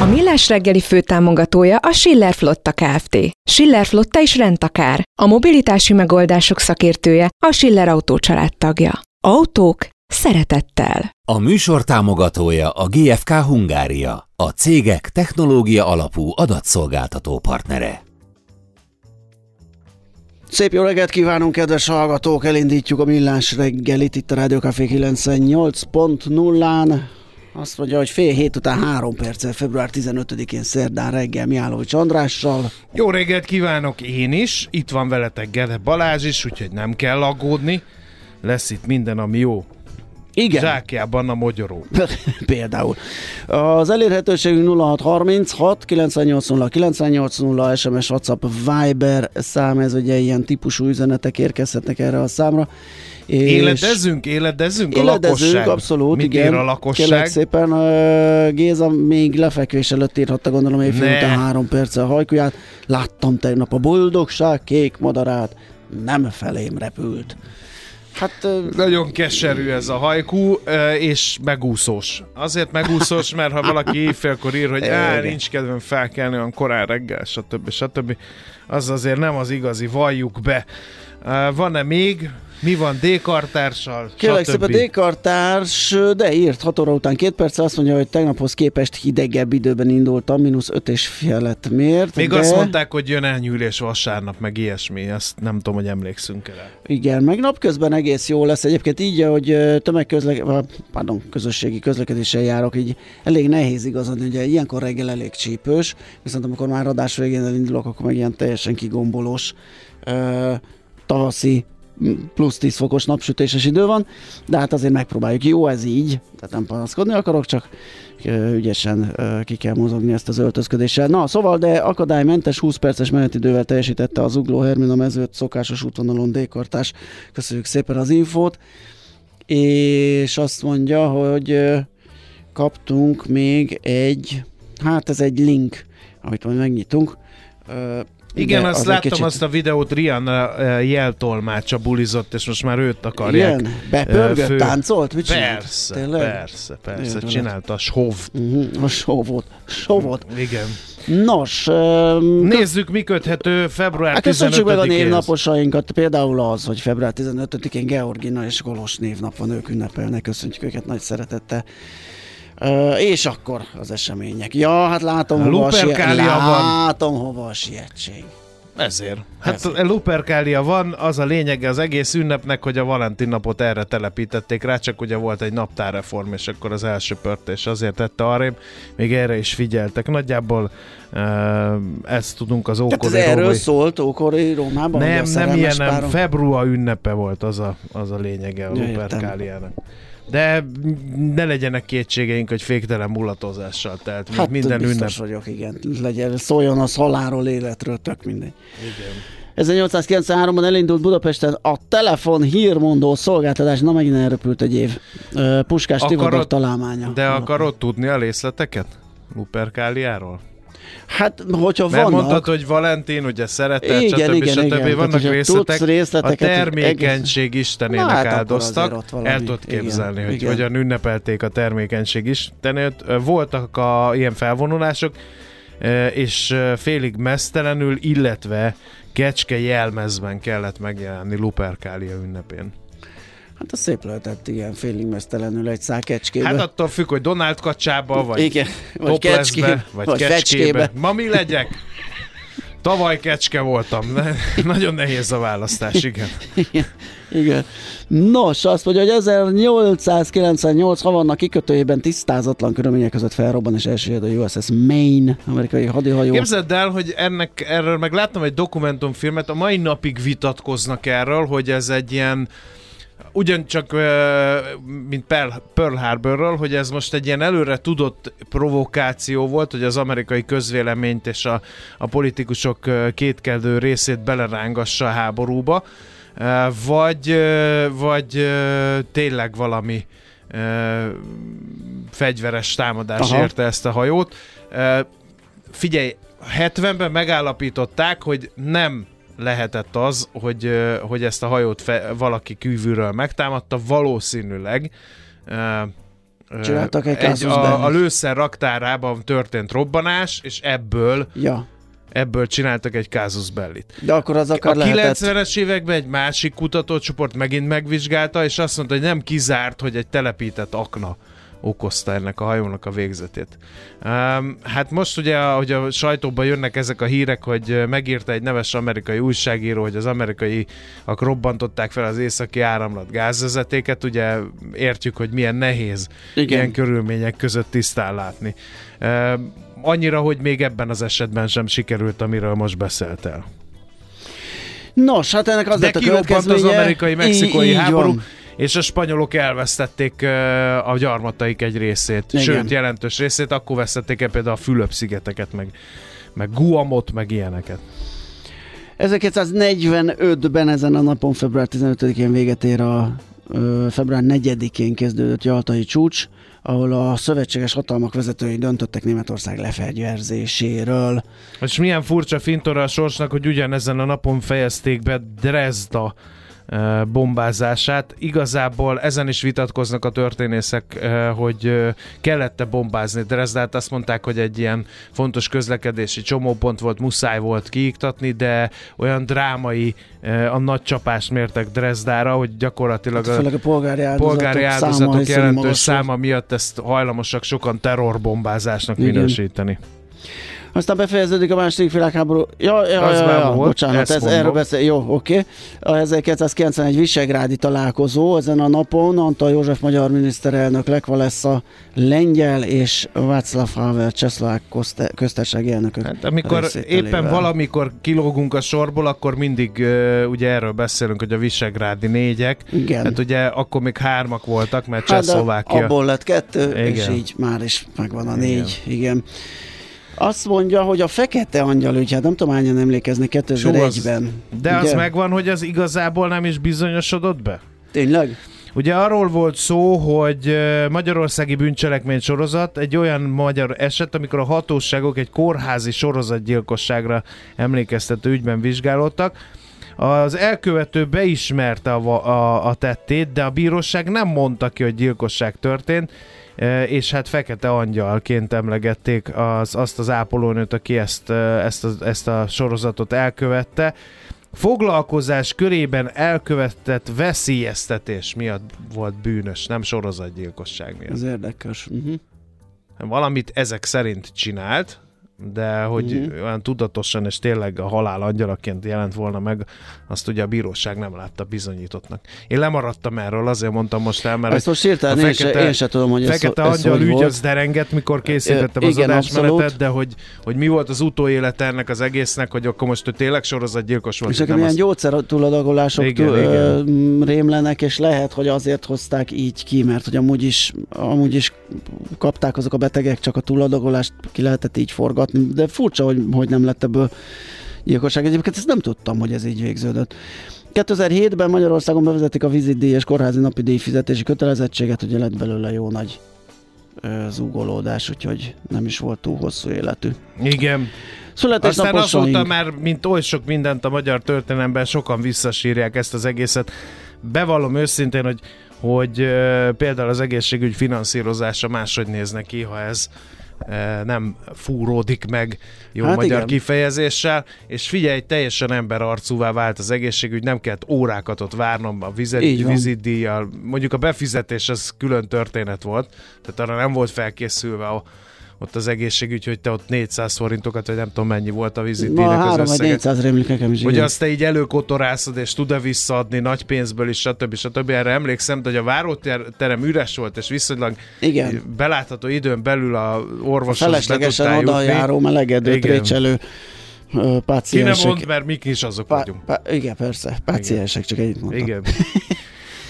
A Millás reggeli főtámogatója a Schiller Flotta Kft. Schiller Flotta is rendtakár. A mobilitási megoldások szakértője a Schiller Autó tagja. Autók szeretettel. A műsor támogatója a GFK Hungária, a cégek technológia alapú adatszolgáltató partnere. Szép jó reggelt kívánunk, kedves hallgatók! Elindítjuk a millás reggelit itt a Rádió Café 98.0-án. Azt mondja, hogy fél hét után három perccel, február 15-én szerdán reggel Miálovics Andrással. Jó reggelt kívánok én is, itt van veletek Gede Balázs is, úgyhogy nem kell aggódni. Lesz itt minden, ami jó. Igen. Zsákjában a mogyoró. Például. Az elérhetőségünk 0636 980 980 SMS, WhatsApp, Viber szám, ez ugye ilyen típusú üzenetek érkezhetnek erre a számra. És éledezzünk, éledezzünk, a lakosság. abszolút, Mit igen. a lakosság? Kérlek szépen, Géza még lefekvés előtt írhatta, gondolom, éjfél után három perccel hajkuját. Láttam tegnap a boldogság kék madarát, nem felém repült. Hát Nagyon keserű ez a hajkú, és megúszós. Azért megúszós, mert ha valaki éjfélkor ír, hogy á, nincs kedvem felkelni olyan korán reggel, stb. stb. Az azért nem az igazi, valljuk be. Van-e még? Mi van D-kartársal? Kérlek szépen, D-kartárs, de írt 6 óra után két perc, azt mondja, hogy tegnaphoz képest hidegebb időben indultam, mínusz 5 és felet mért. Még de... azt mondták, hogy jön elnyűlés vasárnap, meg ilyesmi. Ezt nem tudom, hogy emlékszünk el. Igen, meg napközben egész jó lesz. Egyébként így, hogy ö, tömegközlek, vagy, pardon, közösségi közlekedéssel járok, így elég nehéz igazodni, ugye ilyenkor reggel elég csípős, viszont amikor már adás végén elindulok, akkor meg ilyen teljesen kigombolós tavaszi plusz 10 fokos napsütéses idő van, de hát azért megpróbáljuk. Jó ez így, tehát nem panaszkodni akarok, csak ügyesen ki kell mozogni ezt az öltözködéssel. Na, szóval, de akadálymentes 20 perces menetidővel teljesítette az Ugló Hermina mezőt szokásos útvonalon D-kartás. Köszönjük szépen az infót. És azt mondja, hogy kaptunk még egy, hát ez egy link, amit majd megnyitunk. Igen, azt az láttam kicsit- azt a videót, Rihanna ö, jeltolmácsa bulizott, és most már őt akarják. Igen, bepörgött, Ö, fő- táncolt, mit csinált? Persze, Tényleg? persze, persze, Érdelet. csinálta a sov. Uh-huh, a sovot, sovot. Igen. Nos, um, Nézzük, mi köthető február hát köszöntsük meg a 15-éhez. névnaposainkat, például az, hogy február 15-én Georgina és Golos névnap van, ők ünnepelnek, köszöntjük őket nagy szeretettel. Uh, és akkor az események. Ja, hát látom, A hova a, van. látom, hova a sietség. Ezért. Hát Ezért. a Lupercalia van, az a lényege az egész ünnepnek, hogy a Valentin napot erre telepítették rá, csak ugye volt egy naptárreform, és akkor az első pört, és azért tette arrébb, még erre is figyeltek. Nagyjából uh, ezt tudunk az Tehát ez ókori erről római- szólt ókori Rómában? Nem, nem ilyen, nem. Február ünnepe volt az a, az a lényege a Ja, értem. De ne legyenek kétségeink, hogy féktelen mulatozással telt, Hát minden biztos ünnep. vagyok, igen. Legyen, szóljon az halálról, életről, tök mindegy. Igen. 1893-ban elindult Budapesten a telefon hírmondó szolgáltatás, na megint elröpült egy év. Puskás Akarod- Tivadar találmánya. De akarod tudni a részleteket? Luperkáliáról? Hát, hogyha Mert vannak... mondtad, hogy Valentin, ugye szeretet, Igen, stb. igen, stb. igen. Tehát, Vannak hogyha részletek. részleteket, a termékenység istenének Na, hát áldoztak. El tudod képzelni, Igen, hogy igen. hogyan ünnepelték a termékenység istenét. Voltak a ilyen felvonulások, és félig mesztelenül, illetve kecske jelmezben kellett megjelenni Luperkália ünnepén. Hát az szép lehetett, igen, félig mesztelenül egy szál kecskébe. Hát attól függ, hogy Donald kacsába, vagy igen, vagy kecskébe, vagy, vagy kecskébe. fecskébe. Ma mi legyek? Tavaly kecske voltam. Nagyon nehéz a választás, igen. Igen. Igen. Nos, azt mondja, hogy 1898 havannak kikötőjében tisztázatlan körülmények között felrobban és elsüllyed a USS Maine, amerikai hadihajó. Képzeld el, hogy ennek, erről meg láttam egy dokumentumfilmet, a mai napig vitatkoznak erről, hogy ez egy ilyen ugyancsak, mint Pearl, Harborról, hogy ez most egy ilyen előre tudott provokáció volt, hogy az amerikai közvéleményt és a, a politikusok kétkedő részét belerángassa a háborúba, vagy, vagy tényleg valami fegyveres támadás Aha. érte ezt a hajót. Figyelj, 70-ben megállapították, hogy nem lehetett az, hogy, hogy ezt a hajót fe, valaki kívülről megtámadta, valószínűleg Csináltak egy egy a, a lőszer raktárában történt robbanás, és ebből Ja, ebből csináltak egy casus bellit. de akkor az akár A lehetett. 90-es években egy másik kutatócsoport megint megvizsgálta, és azt mondta, hogy nem kizárt, hogy egy telepített akna okozta ennek a hajónak a végzetét. Um, hát most ugye, hogy a sajtóban jönnek ezek a hírek, hogy megírta egy neves amerikai újságíró, hogy az amerikaiak robbantották fel az északi áramlat gázvezetéket, ugye értjük, hogy milyen nehéz Igen. ilyen körülmények között tisztán látni. Um, annyira, hogy még ebben az esetben sem sikerült, amiről most beszéltél. Nos, hát ennek az De lett a következménye. az így háború, van. És a spanyolok elvesztették a gyarmataik egy részét, Igen. sőt jelentős részét, akkor vesztették el például a Fülöp-szigeteket, meg, meg Guamot, meg ilyeneket. 1945-ben ezen a napon, február 15-én véget ér a február 4-én kezdődött Jaltai csúcs, ahol a szövetséges hatalmak vezetői döntöttek Németország lefegyverzéséről. És milyen furcsa fintora a sorsnak, hogy ugyanezen a napon fejezték be Dresda bombázását. Igazából ezen is vitatkoznak a történészek, hogy kellett-e bombázni Dresdát. Azt mondták, hogy egy ilyen fontos közlekedési csomópont volt, muszáj volt kiiktatni, de olyan drámai a nagy csapást mértek Dresdára, hogy gyakorlatilag a Főleg a polgári áldozatok, polgári száma, áldozatok hiszen jelentős száma miatt ezt hajlamosak sokan terrorbombázásnak Igen. minősíteni. Aztán befejeződik a második világháború. Ja, ja, ja, már ja, volt, bocsánat, ez, erről beszél. Jó, oké. A 1991 Visegrádi találkozó ezen a napon Antal József magyar miniszterelnök, Lech Walesa lengyel és Václav Havel csehszlovák köztársasági elnökök Hát amikor éppen valamikor kilógunk a sorból, akkor mindig uh, ugye erről beszélünk, hogy a Visegrádi négyek. Igen. Hát ugye akkor még hármak voltak, mert Hát, Csehszlovákia. abból lett kettő, Igen. és így már is megvan a négy. Igen. Azt mondja, hogy a Fekete Angyal ügy, hát nem tudom, hányan emlékeznek 2001-ben. De az Ugye? megvan, hogy az igazából nem is bizonyosodott be? Tényleg? Ugye arról volt szó, hogy Magyarországi bűncselekmény sorozat egy olyan magyar eset, amikor a hatóságok egy kórházi sorozatgyilkosságra emlékeztető ügyben vizsgálódtak. Az elkövető beismerte a, a, a tettét, de a bíróság nem mondta ki, hogy gyilkosság történt, és hát fekete angyalként emlegették az, azt az ápolónőt, aki ezt, ezt, a, ezt a sorozatot elkövette foglalkozás körében elkövetett veszélyeztetés miatt volt bűnös, nem sorozatgyilkosság miatt. Ez érdekes. Uh-huh. Valamit ezek szerint csinált, de hogy Mhm. uh-huh. olyan tudatosan és tényleg a halál angyalaként jelent volna meg, azt ugye a bíróság nem látta bizonyítottnak. Én lemaradtam erről, azért mondtam most el, mert Ezt most a én, se, én se tudom, hogy ez, Fekete ez Angyal hogy ügy az derengett, mikor készítettem az igen, adásmenetet, abszolút. de hogy, hogy mi volt az utóélete ennek az egésznek, hogy akkor most ő tényleg sorozatgyilkos volt. És nekem ilyen azt- gyógyszer túladagolások Igen, túl, igen. rémlenek, és lehet, hogy azért hozták így ki, mert hogy amúgy is, amúgy is kapták azok a betegek, csak a túladagolást ki lehetett így forgatni, de furcsa, hogy, hogy nem lett ebből gyilkosság. Egyébként ezt nem tudtam, hogy ez így végződött. 2007-ben Magyarországon bevezetik a vizitdíj és kórházi napi díj fizetési kötelezettséget, ugye lett belőle jó nagy zúgolódás, úgyhogy nem is volt túl hosszú életű. Igen. Aztán azóta már, mint oly sok mindent a magyar történelemben, sokan visszasírják ezt az egészet. Bevallom őszintén, hogy, hogy például az egészségügy finanszírozása máshogy néz neki, ha ez nem fúródik meg jó hát magyar igen. kifejezéssel, és figyelj, teljesen emberarcúvá vált az egészségügy, nem kellett órákat ott várnom a vizet, vizitdíjjal. Mondjuk a befizetés az külön történet volt, tehát arra nem volt felkészülve a ott az egészségügy, hogy te ott 400 forintokat, vagy nem tudom mennyi volt a vizitének az 3 vagy 400 rémlik nekem is. Hogy igen. azt te így előkotorászod, és tud-e visszaadni nagy pénzből is, stb. stb. Erre emlékszem, hogy a váróterem üres volt, és viszonylag igen. belátható időn belül a orvoshoz a Feleslegesen oda járó melegedő, trécselő páciensek. Ki nem mond, mert mik is azok pá- vagyunk. Pá- igen, persze, páciensek, csak egyet mondtam. Igen.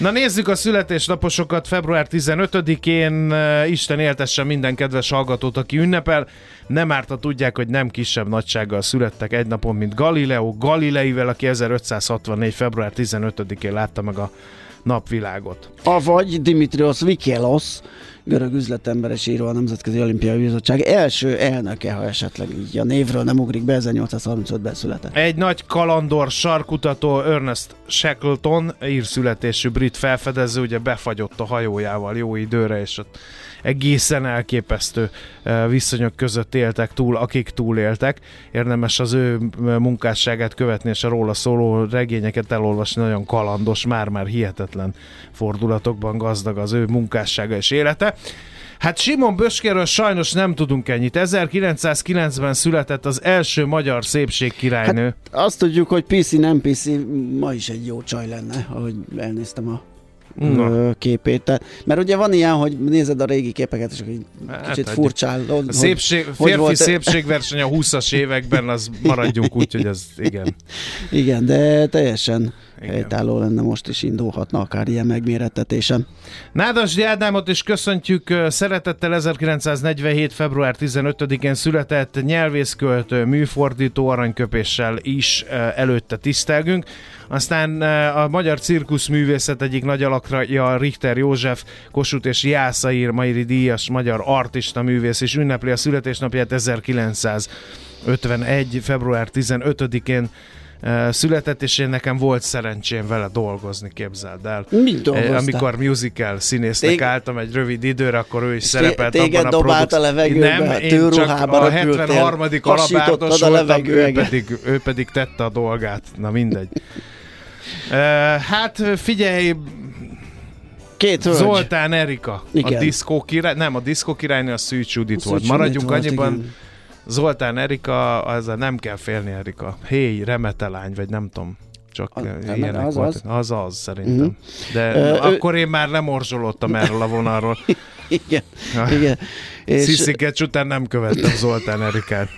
Na nézzük a születésnaposokat február 15-én. Isten éltesse minden kedves hallgatót, aki ünnepel. Nem árt, tudják, hogy nem kisebb nagysággal születtek egy napon, mint Galileo Galileivel, aki 1564. február 15-én látta meg a napvilágot. Avagy Dimitrios Vikelos, görög üzletember és író a Nemzetközi Olimpiai Bizottság első elnöke, ha esetleg így a névről nem ugrik be, 1835-ben született. Egy nagy kalandor sarkutató Ernest Shackleton, ír születésű brit felfedező, ugye befagyott a hajójával jó időre, és ott egészen elképesztő eh, viszonyok között éltek túl, akik túléltek. Érdemes az ő eh, munkásságát követni, és a róla szóló regényeket elolvasni, nagyon kalandos, már-már hihetetlen fordulatokban gazdag az ő munkássága és élete. Hát Simon Böskéről sajnos nem tudunk ennyit. 1909-ben született az első magyar szépség királynő. Hát azt tudjuk, hogy PC nem PC ma is egy jó csaj lenne, ahogy elnéztem a Na. képét. Tehát, mert ugye van ilyen, hogy nézed a régi képeket, és egy hát, kicsit furcsál. Hogy, szépség, hogy férfi volt... szépségverseny a 20-as években, az maradjunk úgy, hogy ez igen. Igen, de teljesen igen. helytálló lenne, most is indulhatna akár ilyen megmérettetésen. Nádas Ádámot is köszöntjük szeretettel 1947. február 15-én született nyelvészköltő, műfordító aranyköpéssel is előtte tisztelgünk. Aztán a magyar cirkuszművészet egyik nagy alakja Richter József, Kossuth és Jászaír, Mairi díjas magyar artista művész is ünnepli a születésnapját 1951. február 15-én született, és én nekem volt szerencsém vele dolgozni, képzeld el. Mit dolgoztál? Amikor musical színésznek Tég... álltam egy rövid időre, akkor ő is szerepelt abban a dobált a levegőbe, Nem, én csak a 73. alapártos voltam, ő pedig, ő pedig tette a dolgát. Na mindegy. Uh, hát figyelj, Két hölgy. Zoltán Erika, igen. a diszkó király, nem, a diszkó királynő a Szűcs Judit volt. Maradjunk annyiban, igen. Zoltán Erika, az nem kell félni Erika. Héj, remetelány, vagy nem tudom. Csak az, ilyenek az, volt. Az. az szerintem. Uh-huh. De uh, akkor én már nem orzsolódtam erről a vonalról. igen, igen. És... Szisziket után nem követtem Zoltán Erikát.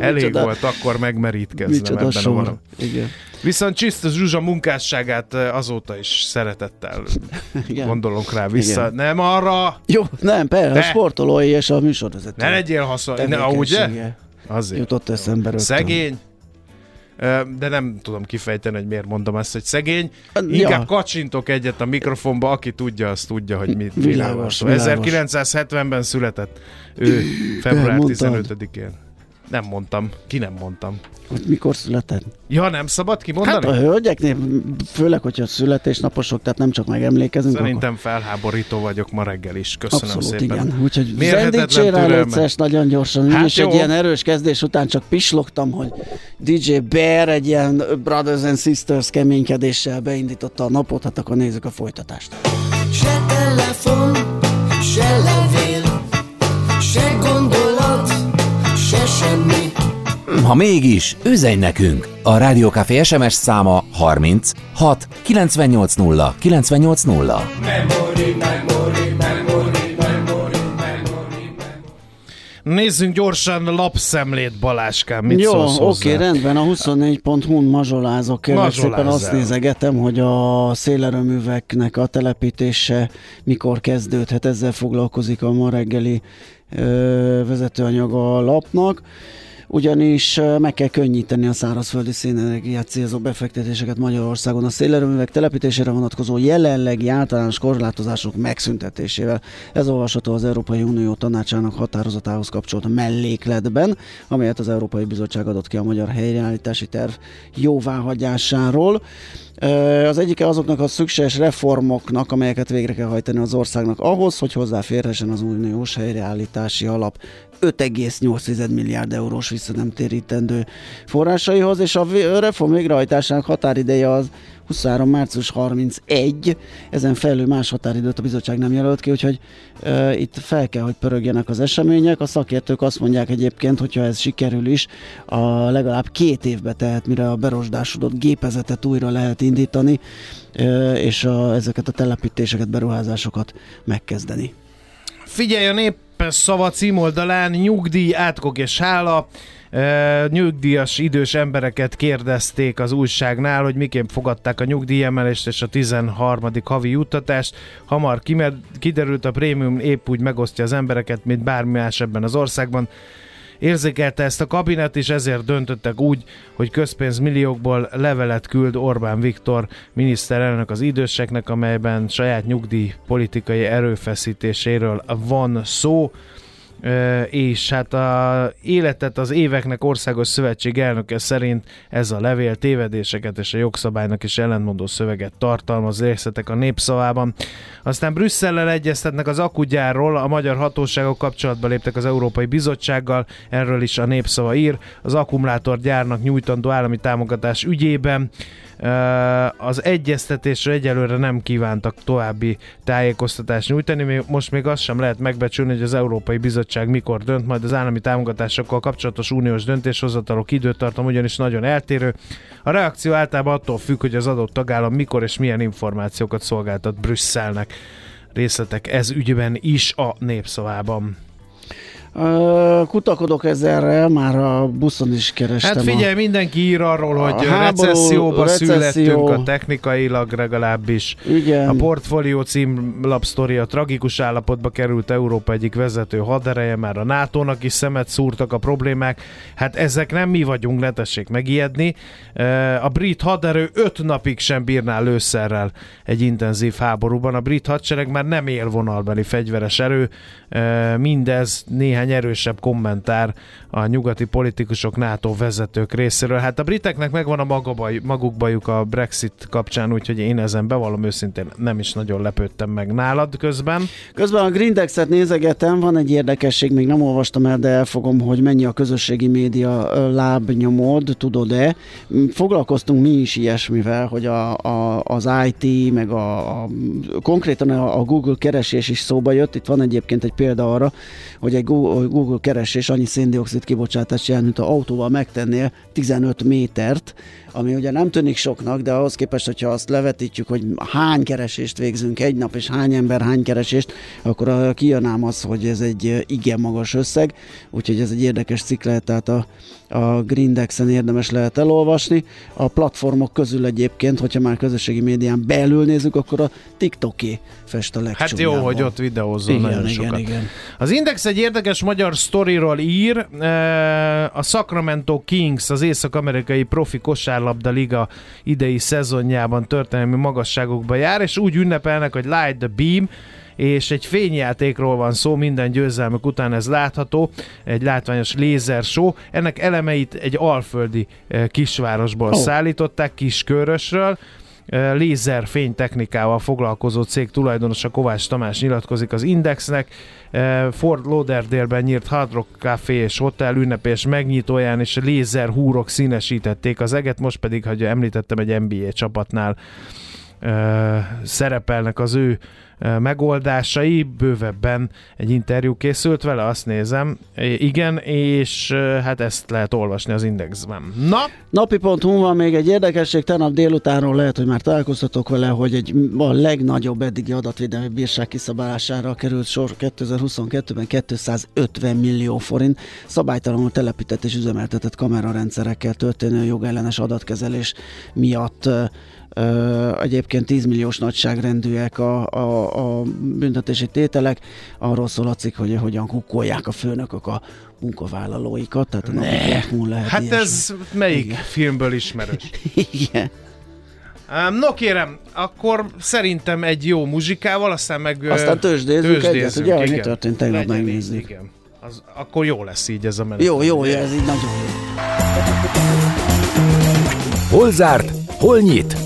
Elég Micsoda. volt akkor megmerítkeznem Micsoda ebben sor. a vonalon. Igen. Viszont Csisztus Zsuzsa munkásságát azóta is szeretettel Igen. gondolok rá vissza. Igen. Nem arra... Jó, nem, persze, a sportolói és a műsorvezető. Ne legyél haszon... Ne, ugye? Azért. Jutott eszembe rögtön. Szegény, de nem tudom kifejteni, hogy miért mondom ezt, hogy szegény. Inkább ja. kacsintok egyet a mikrofonba, aki tudja, az tudja, hogy mit világos, világos. 1970-ben született ő február 15-én. Nem mondtam. Ki nem mondtam. Hogy mikor született? Ja, nem szabad kimondani? Hát a hölgyeknél, főleg, hogyha születésnaposok, tehát nem csak megemlékezünk. Szerintem akkor... felháborító vagyok ma reggel is. Köszönöm Abszolút, szépen. igen. Úgyhogy zendítsél rá létszes, nagyon gyorsan. Hát és egy ilyen erős kezdés után csak pislogtam, hogy DJ Bear egy ilyen Brothers and Sisters keménykedéssel beindította a napot, hát akkor nézzük a folytatást. Se telefon, se levél, se gondolat, se semmi. Ha mégis, üzenj nekünk! A Rádiókafé SMS száma 30 6 98 0 98 0. Memory, memory, memory, memory, memory, Nézzünk gyorsan lapszemlét Baláskám, mit Jó, szólsz oké, rendben, a 24.hu-n mazsolázok, kérlek szépen azt nézegetem, hogy a szélerőműveknek a telepítése mikor kezdődhet, ezzel foglalkozik a ma reggeli vezetőanyaga a lapnak. Ugyanis meg kell könnyíteni a szárazföldi szénenergiát célzó befektetéseket Magyarországon a szélerőművek telepítésére vonatkozó jelenlegi általános korlátozások megszüntetésével. Ez olvasható az Európai Unió tanácsának határozatához kapcsolt mellékletben, amelyet az Európai Bizottság adott ki a magyar helyreállítási terv jóváhagyásáról. Az egyike azoknak a szükséges reformoknak, amelyeket végre kell hajtani az országnak ahhoz, hogy hozzáférhessen az uniós helyreállítási alap 5,8 milliárd eurós visszanemtérítendő forrásaihoz, és a reform végrehajtásának határideje az 23. március 31, ezen felül más határidőt a bizottság nem jelölt ki, úgyhogy e, itt fel kell, hogy pörögjenek az események. A szakértők azt mondják egyébként, hogyha ez sikerül is, a legalább két évbe tehet, mire a berosdásodott gépezetet újra lehet indítani, e, és a, ezeket a telepítéseket, beruházásokat megkezdeni. Figyelj a nép szava címoldalán nyugdíj, átkok és hála nyugdíjas idős embereket kérdezték az újságnál, hogy miként fogadták a nyugdíjemelést és a 13. havi juttatást. Hamar kiderült, a prémium épp úgy megosztja az embereket, mint bármi más ebben az országban. Érzékelte ezt a kabinet, és ezért döntöttek úgy, hogy közpénzmilliókból levelet küld Orbán Viktor miniszterelnök az időseknek, amelyben saját nyugdíj politikai erőfeszítéséről van szó és hát a életet az éveknek országos szövetség elnöke szerint ez a levél tévedéseket és a jogszabálynak is ellentmondó szöveget tartalmaz részletek a népszavában. Aztán Brüsszellel egyeztetnek az akugyárról, a magyar hatóságok kapcsolatba léptek az Európai Bizottsággal, erről is a népszava ír, az akkumulátorgyárnak nyújtandó állami támogatás ügyében. Az egyeztetésre egyelőre nem kívántak további tájékoztatást nyújtani, most még azt sem lehet megbecsülni, hogy az Európai Bizottság mikor dönt, majd az állami támogatásokkal kapcsolatos uniós döntéshozatalok időtartam ugyanis nagyon eltérő. A reakció általában attól függ, hogy az adott tagállam mikor és milyen információkat szolgáltat Brüsszelnek. Részletek ez ügyben is a népszavában. Kutakodok ezerre, már a buszon is kerestem. Hát figyelj, a... mindenki ír arról, hogy háború, recesszióba recesszió. születtünk, a technikailag legalábbis. Igen. A portfólió címlapsztoria tragikus állapotba került Európa egyik vezető hadereje, már a NATO-nak is szemet szúrtak a problémák. Hát ezek nem mi vagyunk, ne tessék megijedni. A brit haderő öt napig sem bírná lőszerrel egy intenzív háborúban. A brit hadsereg már nem élvonalbeli fegyveres erő. Mindez néhány néhány erősebb kommentár a nyugati politikusok, NATO vezetők részéről. Hát a briteknek megvan a maga baj, maguk bajuk a Brexit kapcsán, úgyhogy én ezen bevallom őszintén nem is nagyon lepődtem meg nálad közben. Közben a Grindexet nézegetem, van egy érdekesség, még nem olvastam el, de elfogom, hogy mennyi a közösségi média lábnyomod, tudod-e? Foglalkoztunk mi is ilyesmivel, hogy a, a, az IT, meg a, a konkrétan a, Google keresés is szóba jött. Itt van egyébként egy példa arra, hogy egy Google, keresés annyi széndiokszid kibocsátás jelent, mint a autóval megtennél 15 métert, ami ugye nem tűnik soknak, de ahhoz képest, hogyha azt levetítjük, hogy hány keresést végzünk egy nap, és hány ember hány keresést, akkor kijön ám az, hogy ez egy igen magas összeg, úgyhogy ez egy érdekes cikk lehet, tehát a, a Grindexen érdemes lehet elolvasni. A platformok közül egyébként, hogyha már közösségi médián belül nézzük, akkor a TikToké fest a Hát jó, hogy ott videózol igen, nagyon igen, sokat. Igen. Az Index egy érdekes magyar sztoriról ír. A Sacramento Kings, az észak-amerikai profi kosárlabda liga idei szezonjában történelmi magasságokba jár, és úgy ünnepelnek, hogy Light the Beam, és egy fényjátékról van szó, minden győzelmük után ez látható, egy látványos lézer show. Ennek elemeit egy alföldi kisvárosból oh. szállították, Kiskörösről, lézerfény technikával foglalkozó cég tulajdonosa Kovács Tamás nyilatkozik az Indexnek. Fort Lauderdale-ben nyírt Hard Rock Café és Hotel ünnepés megnyitóján és lézer húrok színesítették az eget, most pedig, hogy említettem, egy NBA csapatnál szerepelnek az ő megoldásai, bővebben egy interjú készült vele, azt nézem. Igen, és hát ezt lehet olvasni az Indexben. Na? Napi.hu van még egy érdekesség, tegnap délutánról lehet, hogy már találkoztatok vele, hogy egy a legnagyobb eddigi adatvédelmi bírság kiszabálására került sor 2022-ben 250 millió forint szabálytalanul telepített és üzemeltetett kamerarendszerekkel történő jogellenes adatkezelés miatt egyébként 10 milliós nagyságrendűek a, a a, a büntetési tételek, arról szól a cikk, hogy hogyan kukkolják a főnökök a munkavállalóikat, tehát a napi lehet Hát ilyesmi. ez melyik Igen. filmből ismerős? Igen. Um, no kérem, akkor szerintem egy jó muzsikával, aztán meg Aztán tőzsdézzük, tőzsdézzük egyet, ugye, hogy mi történt, tegnap megnézzük. Igen. Az, akkor jó lesz így ez a menet. Jó, jó, ez így nagyon jó. Hol zárt? Hol nyit?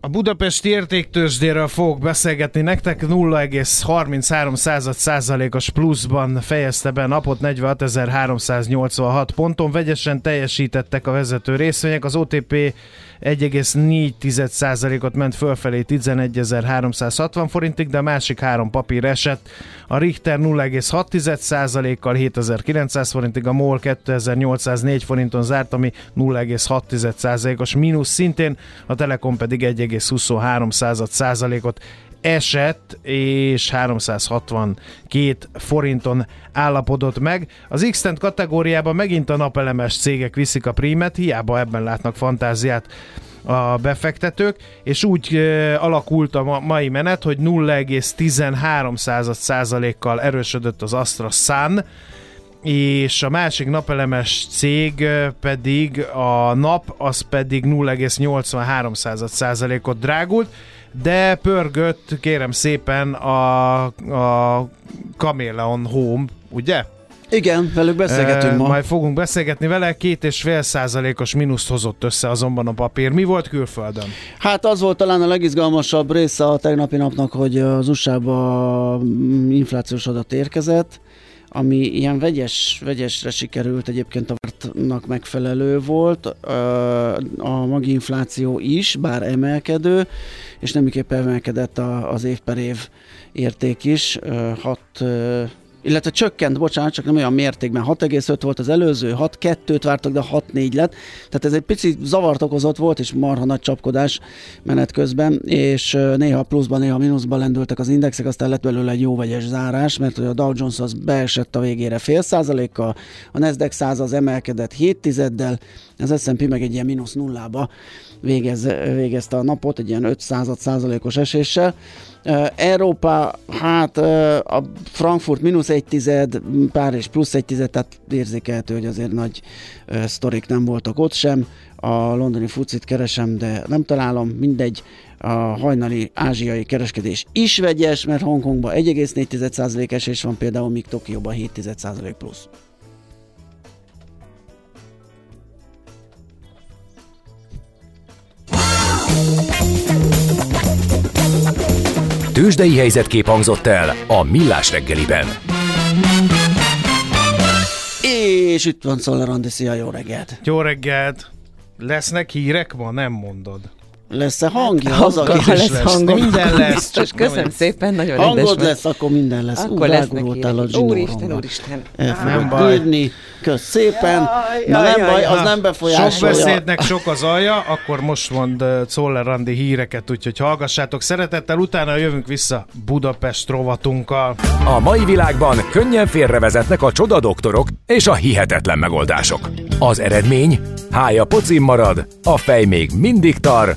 A Budapesti értéktősdéről fogok beszélgetni nektek, 0,33 százalékos pluszban fejezte be napot 46.386 ponton. Vegyesen teljesítettek a vezető részvények, az OTP 1,4%-ot ment fölfelé 11.360 forintig, de a másik három papír esett. A Richter 0,6%-kal 7.900 forintig, a MOL 2.804 forinton zárt, ami 0,6%-os mínusz szintén, a Telekom pedig 1,23%-ot esett, és 362 forinton állapodott meg. Az x kategóriában megint a napelemes cégek viszik a prímet, hiába ebben látnak fantáziát a befektetők, és úgy e, alakult a mai menet, hogy 0,13 százalékkal erősödött az Astra Sun, és a másik napelemes cég pedig a nap, az pedig 0,83 százalékot drágult, de pörgött, kérem szépen, a, a Chameleon Home, ugye? Igen, velük beszélgetünk e, ma. Majd fogunk beszélgetni vele, két és fél százalékos mínuszt hozott össze azonban a papír. Mi volt külföldön? Hát az volt talán a legizgalmasabb része a tegnapi napnak, hogy az USA-ba inflációs adat érkezett, ami ilyen vegyes, vegyesre sikerült, egyébként a vártnak megfelelő volt, a maginfláció is, bár emelkedő, és nemiképp emelkedett az év per év érték is, 6 illetve csökkent, bocsánat, csak nem olyan mértékben, 6,5 volt az előző, 6,2-t vártak, de 6,4 lett, tehát ez egy picit zavart okozott volt, és marha nagy csapkodás menet közben, és néha pluszban, néha mínuszban lendültek az indexek, aztán lett belőle egy jó vegyes zárás, mert hogy a Dow Jones az beesett a végére fél százalékkal, a Nasdaq 100 az emelkedett 7 tizeddel, az S&P meg egy ilyen mínusz nullába végez, végezte a napot, egy ilyen 5 százalékos eséssel, Európa, hát a Frankfurt mínusz egy tized, Párizs plusz egy tized, tehát érzékelhető, hogy azért nagy sztorik nem voltak ott sem. A londoni fucit keresem, de nem találom, mindegy. A hajnali ázsiai kereskedés is vegyes, mert Hongkongban 1,4% esés van például, míg Tokióban 7% plusz. Tőzsdei helyzetkép hangzott el a Millás reggeliben. És itt van Szoller Andi, szia, jó reggelt! Jó reggelt! Lesznek hírek ma? Nem mondod. Lesz-e hangja? Hát, az, ha lesz, lesz hangom. Minden lesz. Csak köszönöm szépen, nagyon Hangod lesz, akkor minden lesz. Akkor lesz voltál a Úristen, úristen. Nem baj. Írni. Kösz szépen. Jaj, Na nem jaj, baj, az nem befolyásolja. Sok beszédnek sok az alja, akkor most mond uh, Czoller Randi híreket, úgyhogy hallgassátok szeretettel, utána jövünk vissza Budapest rovatunkkal. A mai világban könnyen félrevezetnek a csoda doktorok és a hihetetlen megoldások. Az eredmény? Hája pocim marad, a fej még mindig tar,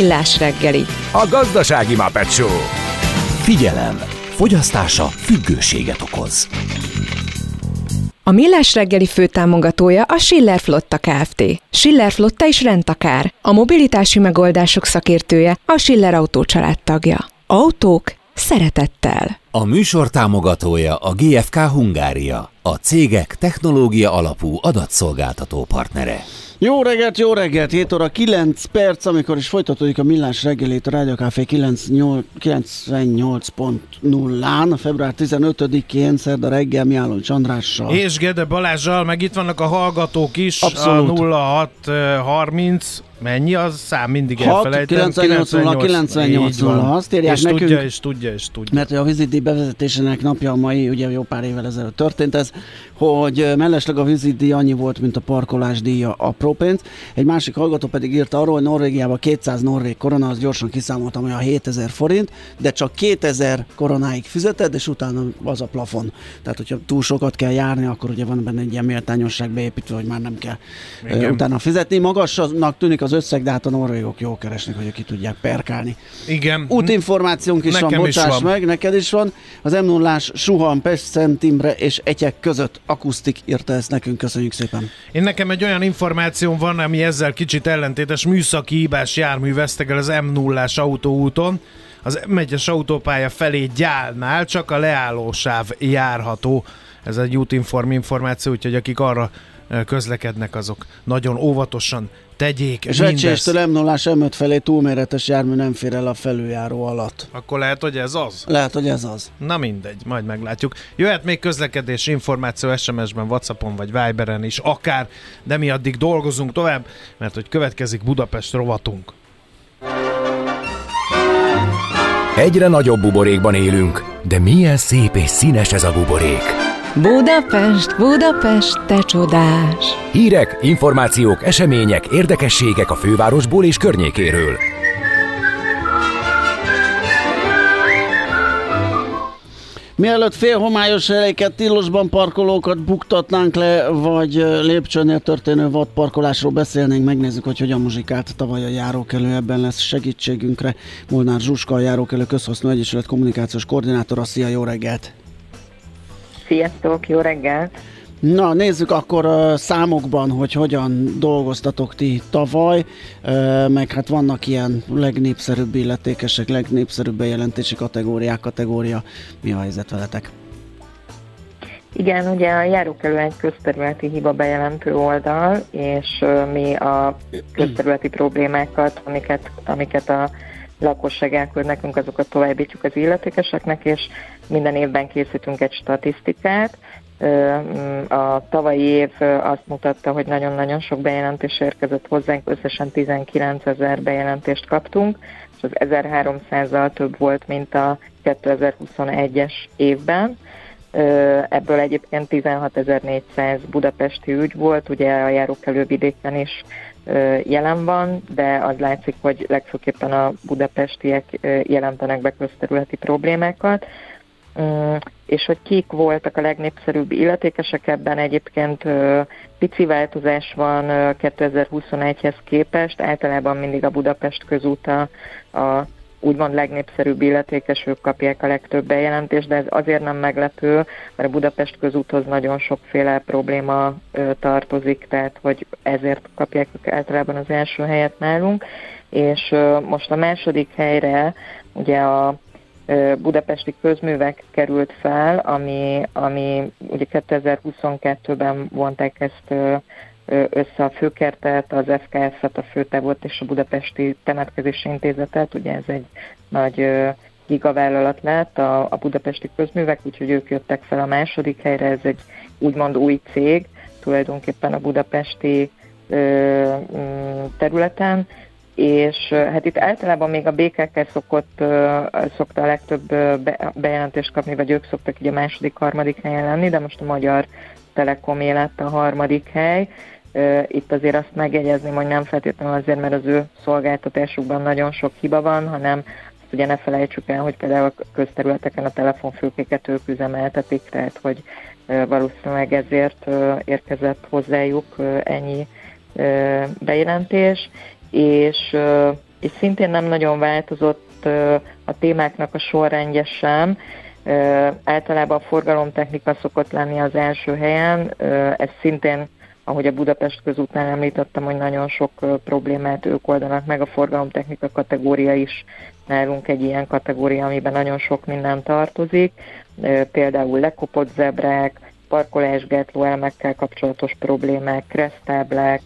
Millás reggeli. A gazdasági Muppet Show. Figyelem! Fogyasztása függőséget okoz. A Millás reggeli főtámogatója a Schiller Flotta Kft. Schiller Flotta is rendtakár. A mobilitási megoldások szakértője a Schiller Autó tagja. Autók szeretettel. A műsor támogatója a GFK Hungária, a cégek technológia alapú adatszolgáltató partnere. Jó reggelt, jó reggelt, 7 óra 9 perc, amikor is folytatódik a millás reggelét a Rádió Café 98.0-án, a február 15-én, szerda reggel Miállon Csandrással. És Gede Balázsral, meg itt vannak a hallgatók is, Abszolút. a 0630 Mennyi az szám? Mindig 6, elfelejtem. 98 0 98 0 azt írják és nekünk. tudja, és tudja, és tudja. Mert a vizidi bevezetésének napja a mai, ugye jó pár évvel ezelőtt történt ez, hogy mellesleg a vizidi annyi volt, mint a parkolás díja a propénz. Egy másik hallgató pedig írta arról, hogy Norvégiában 200 norvég korona, az gyorsan kiszámoltam, hogy a 7000 forint, de csak 2000 koronáig fizeted, és utána az a plafon. Tehát, hogyha túl sokat kell járni, akkor ugye van benne egy ilyen méltányosság beépítve, hogy már nem kell Igen. utána fizetni. Magasnak tűnik az összeg, de hát a norvégok jól keresnek, hogy ki tudják perkálni. Igen. Útinformációnk is Nekem van, bocsáss is van. meg, neked is van. Az m 0 Suhan, Pest, Szent Imre és Etyek között akusztik írta ezt nekünk, köszönjük szépen. Én nekem egy olyan információm van, ami ezzel kicsit ellentétes műszaki hibás jármű vesztegel az m 0 autóúton. Az M1-es autópálya felé gyálnál csak a leállósáv járható. Ez egy útinform információ, úgyhogy akik arra ö, közlekednek, azok nagyon óvatosan tegyék. Vecséstől m 0 M5 felé túlméretes jármű nem fér el a felüljáró alatt. Akkor lehet, hogy ez az? Lehet, hogy ez az. Na mindegy, majd meglátjuk. Jöhet még közlekedés információ SMS-ben, Whatsappon vagy Viberen is, akár, de mi addig dolgozunk tovább, mert hogy következik Budapest rovatunk. Egyre nagyobb buborékban élünk, de milyen szép és színes ez a buborék. Budapest, Budapest, te csodás! Hírek, információk, események, érdekességek a fővárosból és környékéről. Mielőtt félhomályos helyeket, tilosban parkolókat buktatnánk le, vagy lépcsőnél történő vadparkolásról beszélnénk, megnézzük, hogy hogyan muzsikált tavaly a járókelő, ebben lesz segítségünkre. Molnár Zsuska, a Járókelő Közhasznú Egyesület kommunikációs koordinátora. Szia, jó reggelt! Sziasztok, jó reggelt! Na, nézzük akkor uh, számokban, hogy hogyan dolgoztatok ti tavaly, uh, meg hát vannak ilyen legnépszerűbb illetékesek, legnépszerűbb bejelentési kategóriák, kategória. Mi a helyzet veletek? Igen, ugye a járókelő egy közterületi hiba bejelentő oldal, és mi a közterületi problémákat, amiket, amiket a lakosság elküld nekünk, azokat továbbítjuk az illetékeseknek, és minden évben készítünk egy statisztikát. Mm, A tavalyi év azt mutatta, hogy nagyon-nagyon sok bejelentés érkezett hozzánk, összesen 19 ezer bejelentést kaptunk, és az 1300-zal több volt, mint a 2021-es évben. Ebből egyébként 16.400 budapesti ügy volt, ugye a járókelő vidéken is jelen van, de az látszik, hogy legfőképpen a budapestiek jelentenek be közterületi problémákat. És hogy kik voltak a legnépszerűbb illetékesek ebben egyébként pici változás van ö, 2021-hez képest, általában mindig a Budapest közúta a úgymond legnépszerűbb illetékes, kapják a legtöbb bejelentést, de ez azért nem meglepő, mert Budapest közúthoz nagyon sokféle probléma tartozik, tehát hogy ezért kapják ők általában az első helyet nálunk, és most a második helyre ugye a budapesti közművek került fel, ami, ami ugye 2022-ben vonták ezt össze a főkertet, az FKF-et, a főtávot és a Budapesti Temetkezési Intézetet, ugye ez egy nagy gigavállalat lett, a, a budapesti közművek, úgyhogy ők jöttek fel a második helyre, ez egy úgymond új cég, tulajdonképpen a budapesti ö, mm, területen, és hát itt általában még a BKK szokott, szokta a legtöbb bejelentést kapni, vagy ők szoktak így a második, harmadik helyen lenni, de most a Magyar Telekom lett a harmadik hely. Itt azért azt megjegyezném, hogy nem feltétlenül azért, mert az ő szolgáltatásukban nagyon sok hiba van, hanem azt ugye ne felejtsük el, hogy például a közterületeken a telefonfülkéket ők üzemeltetik, tehát hogy valószínűleg ezért érkezett hozzájuk ennyi bejelentés, és, és szintén nem nagyon változott a témáknak a sorrendje sem. Általában a forgalomtechnika szokott lenni az első helyen, ez szintén ahogy a Budapest közútnál említettem, hogy nagyon sok problémát ők oldanak meg, a forgalomtechnika kategória is nálunk egy ilyen kategória, amiben nagyon sok minden tartozik, például lekopott zebrák, parkolásgátló elemekkel kapcsolatos problémák, kresztáblák,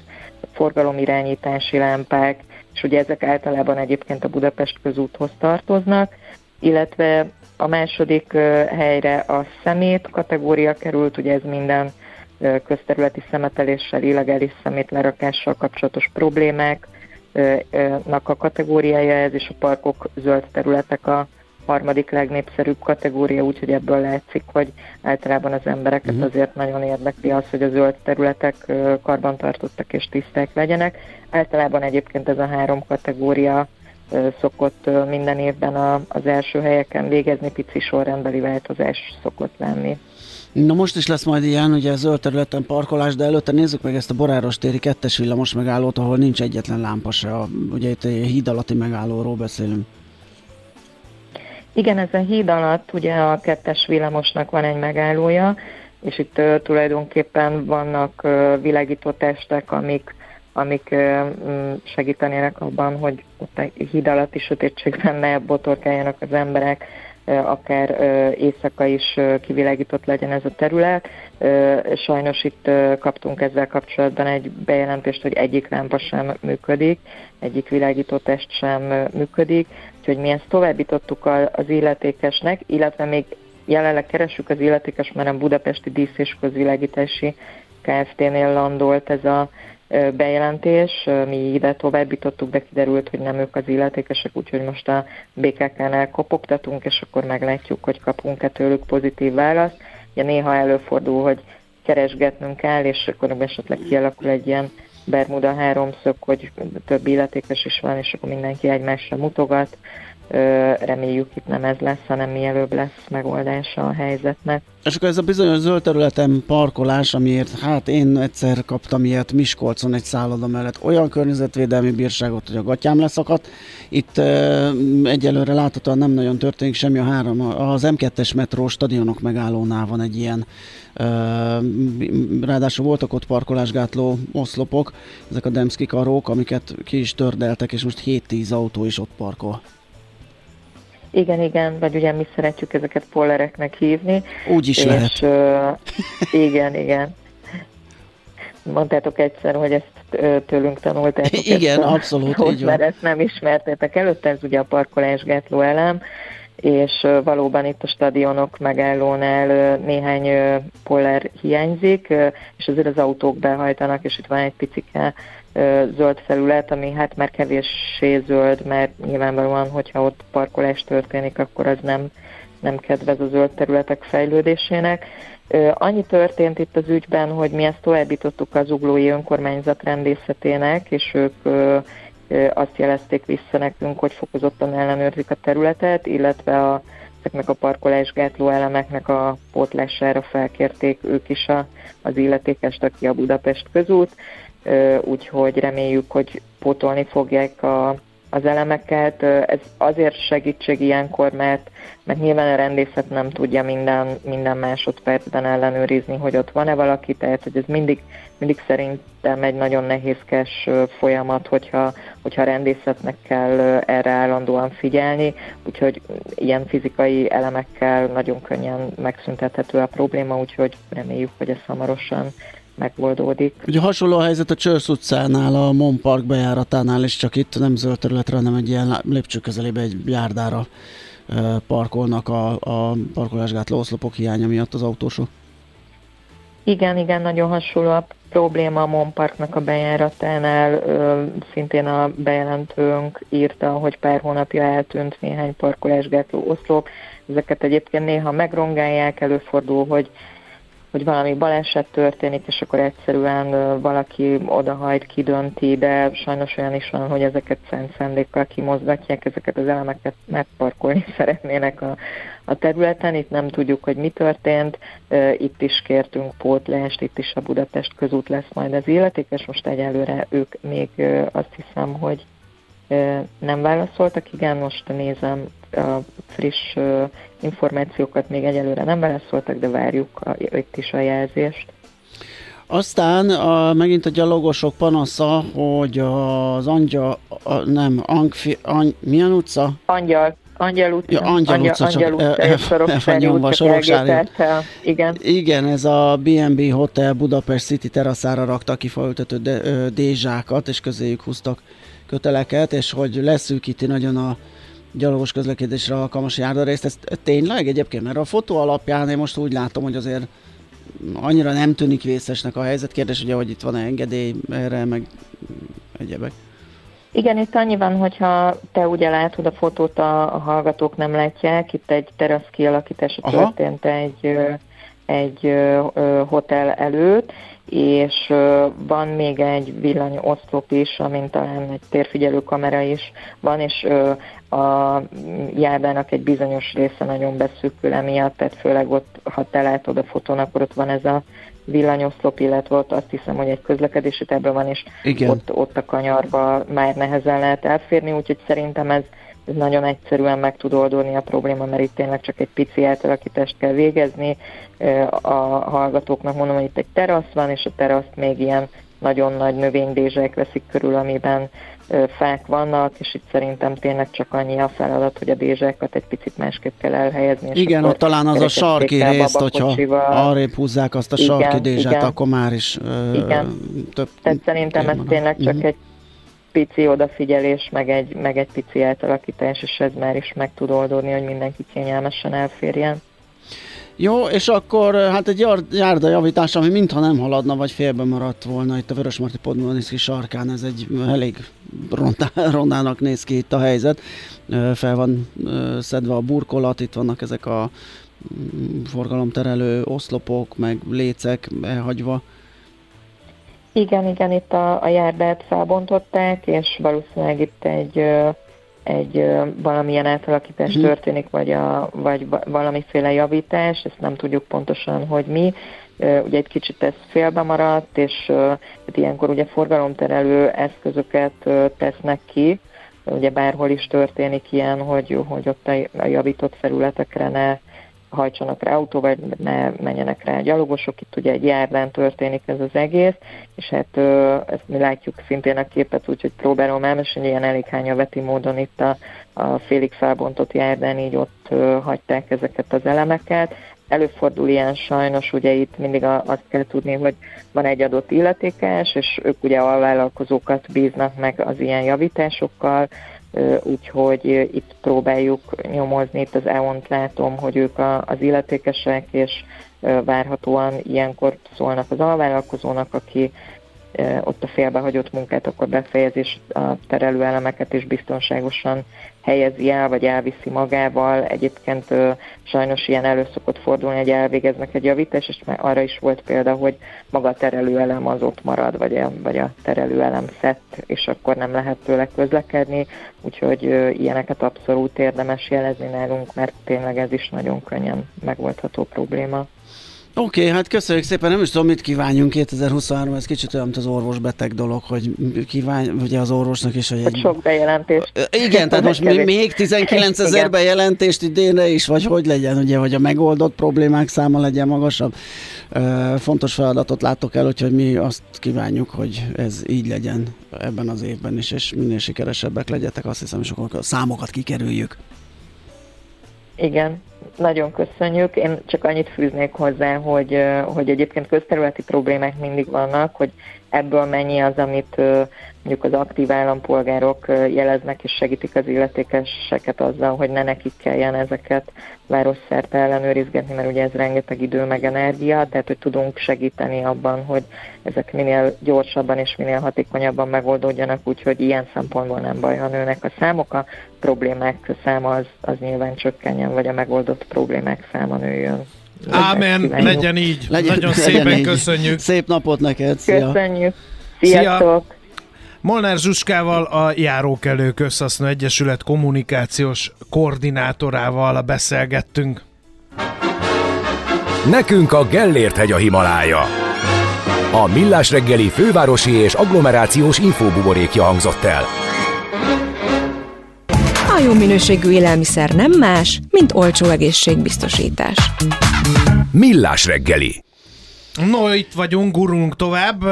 forgalomirányítási lámpák, és ugye ezek általában egyébként a Budapest közúthoz tartoznak, illetve a második helyre a szemét kategória került, ugye ez minden közterületi szemeteléssel, illegális szemétlerakással kapcsolatos problémáknak a kategóriája ez, és a parkok zöld területek a harmadik legnépszerűbb kategória, úgyhogy ebből látszik, hogy általában az embereket uh-huh. azért nagyon érdekli az, hogy a zöld területek karbantartottak és tiszták legyenek. Általában egyébként ez a három kategória szokott minden évben az első helyeken végezni, pici sorrendbeli változás szokott lenni. Na most is lesz majd ilyen, ugye zöld területen parkolás, de előtte nézzük meg ezt a Boráros téri kettes villamos megállót, ahol nincs egyetlen lámpa se. Ugye itt egy híd alatti megállóról beszélünk. Igen, ezen híd alatt ugye a kettes villamosnak van egy megállója, és itt uh, tulajdonképpen vannak uh, világító testek, amik, amik uh, segítenének abban, hogy ott a híd alatti sötétségben ne botorkáljanak az emberek, akár éjszaka is kivilágított legyen ez a terület. Sajnos itt kaptunk ezzel kapcsolatban egy bejelentést, hogy egyik lámpa sem működik, egyik világító test sem működik, úgyhogy mi ezt továbbítottuk az illetékesnek, illetve még jelenleg keresünk az illetékes, mert a Budapesti Dísz és Közvilágítási Kft-nél landolt ez a bejelentés, mi ide továbbítottuk, de kiderült, hogy nem ők az illetékesek, úgyhogy most a BKK-nál kopogtatunk, és akkor meglátjuk, hogy kapunk-e tőlük pozitív választ. Ugye néha előfordul, hogy keresgetnünk kell, és akkor esetleg kialakul egy ilyen Bermuda háromszög, hogy több illetékes is van, és akkor mindenki egymásra mutogat, reméljük itt nem ez lesz, hanem mielőbb lesz megoldása a helyzetnek. És akkor ez a bizonyos zöld területen parkolás, amiért hát én egyszer kaptam ilyet Miskolcon egy szálloda mellett olyan környezetvédelmi bírságot, hogy a gatyám leszakadt. Itt e, egyelőre láthatóan nem nagyon történik semmi a három. Az M2-es metró stadionok megállónál van egy ilyen e, ráadásul voltak ott parkolásgátló oszlopok, ezek a Demszki karók, amiket ki is tördeltek, és most 7-10 autó is ott parkol. Igen, igen, vagy ugye mi szeretjük ezeket pollereknek hívni. Úgy is és, lehet. Uh, igen, igen. Mondtátok egyszer, hogy ezt tőlünk tanultátok. Igen, ezt, abszolút, hogy így Mert ezt nem ismertétek előtte, ez ugye a parkolásgátló elem, és valóban itt a stadionok megállónál néhány poller hiányzik, és azért az autók behajtanak, és itt van egy picike zöld felület, ami hát már kevéssé zöld, mert nyilvánvalóan, hogyha ott parkolás történik, akkor az nem, nem kedvez a zöld területek fejlődésének. Annyi történt itt az ügyben, hogy mi ezt továbbítottuk az uglói önkormányzat rendészetének, és ők azt jelezték vissza nekünk, hogy fokozottan ellenőrzik a területet, illetve a, ezeknek a parkolásgátló elemeknek a pótlására felkérték ők is a, az illetékest, aki a Budapest közút úgyhogy reméljük, hogy pótolni fogják a, az elemeket. Ez azért segítség ilyenkor, mert, mert nyilván a rendészet nem tudja minden, minden másodpercben ellenőrizni, hogy ott van-e valaki, tehát hogy ez mindig, mindig szerintem egy nagyon nehézkes folyamat, hogyha, hogyha a rendészetnek kell erre állandóan figyelni, úgyhogy ilyen fizikai elemekkel nagyon könnyen megszüntethető a probléma, úgyhogy reméljük, hogy ez hamarosan megoldódik. Ugye hasonló a helyzet a Csörsz utcánál, a Mon Park bejáratánál is, csak itt nem zöld területre, hanem egy ilyen lépcső közelébe egy járdára parkolnak a, a parkolásgátló oszlopok hiánya miatt az autósok. Igen, igen, nagyon hasonló a probléma a Mon Parknak a bejáratánál. Szintén a bejelentőnk írta, hogy pár hónapja eltűnt néhány parkolásgátló oszlop. Ezeket egyébként néha megrongálják, előfordul, hogy hogy valami baleset történik, és akkor egyszerűen valaki odahajt, kidönti, de sajnos olyan is van, hogy ezeket szent szándékkal kimozgatják, ezeket az elemeket megparkolni szeretnének a, a területen. Itt nem tudjuk, hogy mi történt. Itt is kértünk pótlást, itt is a Budapest közút lesz majd az illetékes. Most egyelőre ők még azt hiszem, hogy nem válaszoltak. Igen, most nézem a friss információkat még egyelőre nem válaszoltak, de várjuk a, itt is a jelzést. Aztán a, megint a gyalogosok panasza, hogy az Angya, a, nem, Angfi, Any, milyen utca? Angyal, Angyal utca, ja, Angyal utca, Angyal, Angyal utca és Soroksári utca, igen. Igen, ez a B&B Hotel Budapest City teraszára raktak ki faültető dézsákat, és közéjük húztak köteleket, és hogy leszűkíti nagyon a gyalogos közlekedésre alkalmas járdarészt. Ez tényleg egyébként, mert a fotó alapján én most úgy látom, hogy azért annyira nem tűnik vészesnek a helyzet. Kérdés ugye, hogy itt van-e engedély erre, meg egyebek. Igen, itt annyi van, hogyha te ugye látod a fotót, a, a hallgatók nem látják, itt egy terasz kialakítása Aha. történt egy, egy hotel előtt, és van még egy villanyoszlop is, amint talán egy térfigyelő kamera is van, és a járdának egy bizonyos része nagyon beszűkül emiatt, tehát főleg ott, ha te látod a fotón, akkor ott van ez a villanyoszlop, illetve ott azt hiszem, hogy egy közlekedési ebből van, és Igen. Ott, ott a kanyarba már nehezen lehet elférni, úgyhogy szerintem ez, ez nagyon egyszerűen meg tud oldódni a probléma, mert itt tényleg csak egy pici átalakítást kell végezni. A hallgatóknak mondom, hogy itt egy terasz van, és a teraszt még ilyen nagyon nagy növénydézsek veszik körül, amiben fák vannak, és itt szerintem tényleg csak annyi a feladat, hogy a dézsákat egy picit másképp kell elhelyezni. Igen, ott talán az a sarki részt, hogyha arrébb húzzák azt a sarki igen, dézsát, igen. akkor már is igen. több Tehát szerintem ez tényleg csak uh-huh. egy pici odafigyelés, meg egy, meg egy pici átalakítás, és ez már is meg tud oldódni, hogy mindenki kényelmesen elférjen. Jó, és akkor hát egy járda javítás, ami mintha nem haladna, vagy félbe maradt volna itt a Vörösmarty Podmaniszki sarkán, ez egy elég rondá, rondának néz ki itt a helyzet. Fel van szedve a burkolat, itt vannak ezek a mm, forgalomterelő oszlopok, meg lécek elhagyva. Igen, igen, itt a, a járdát felbontották, és valószínűleg itt egy egy valamilyen átalakítás uh-huh. történik, vagy, a, vagy valamiféle javítás, ezt nem tudjuk pontosan, hogy mi. Ugye egy kicsit ez félbe maradt, és hát ilyenkor ugye forgalomterelő eszközöket tesznek ki, ugye bárhol is történik ilyen, hogy, hogy ott a javított felületekre ne hajtsanak rá autó, ne menjenek rá gyalogosok. Itt ugye egy járdán történik ez az egész, és hát ezt mi látjuk szintén a képet, úgyhogy próbálom elmesélni, ilyen elég hányaveti módon itt a, a félig felbontott járdán így ott hagyták ezeket az elemeket. Előfordul ilyen sajnos, ugye itt mindig azt kell tudni, hogy van egy adott illetékes, és ők ugye a vállalkozókat bíznak meg az ilyen javításokkal, úgyhogy itt próbáljuk nyomozni, itt az EON-t látom, hogy ők az illetékesek, és várhatóan ilyenkor szólnak az alvállalkozónak, aki ott a félbehagyott munkát akkor befejezés a terelőelemeket is biztonságosan helyezi el, vagy elviszi magával. Egyébként sajnos ilyen elő szokott fordulni, hogy elvégeznek egy javítást, és már arra is volt példa, hogy maga a terelőelem az ott marad, vagy a, vagy a terelőelem szett, és akkor nem lehet tőle közlekedni, úgyhogy ilyeneket abszolút érdemes jelezni nálunk, mert tényleg ez is nagyon könnyen megoldható probléma. Oké, okay, hát köszönjük szépen, nem is tudom, mit kívánjunk 2023, ez kicsit olyan, mint az orvos beteg dolog, hogy kívánj, ugye az orvosnak is, hogy egy... Sok bejelentést. Igen, tehát most még 19 ezer bejelentést idénre is, vagy hogy legyen, ugye, hogy a megoldott problémák száma legyen magasabb. Fontos feladatot látok el, úgyhogy mi azt kívánjuk, hogy ez így legyen ebben az évben is, és minél sikeresebbek legyetek, azt hiszem, és akkor a számokat kikerüljük. Igen, nagyon köszönjük. Én csak annyit fűznék hozzá, hogy, hogy egyébként közterületi problémák mindig vannak, hogy ebből mennyi az, amit mondjuk az aktív állampolgárok jeleznek és segítik az illetékeseket azzal, hogy ne nekik kelljen ezeket városszerte ellenőrizgetni, mert ugye ez rengeteg idő meg energia, tehát hogy tudunk segíteni abban, hogy ezek minél gyorsabban és minél hatékonyabban megoldódjanak, úgyhogy ilyen szempontból nem baj, ha nőnek a számok, a problémák száma az, az nyilván csökkenjen, vagy a megoldott problémák száma nőjön. Ámen, legyen így. Legyen, Nagyon legyen szépen így. köszönjük. Szép napot neked. Szia. Köszönjük. Sziasztok. Szia. Molnár Zsuskával, a Járókelő Közhasznú Egyesület kommunikációs koordinátorával beszélgettünk. Nekünk a Gellért hegy a Himalája. A Millás reggeli fővárosi és agglomerációs infóbuborékja hangzott el. A jó minőségű élelmiszer nem más, mint olcsó egészségbiztosítás. Millás reggeli No, itt vagyunk, gurulunk tovább.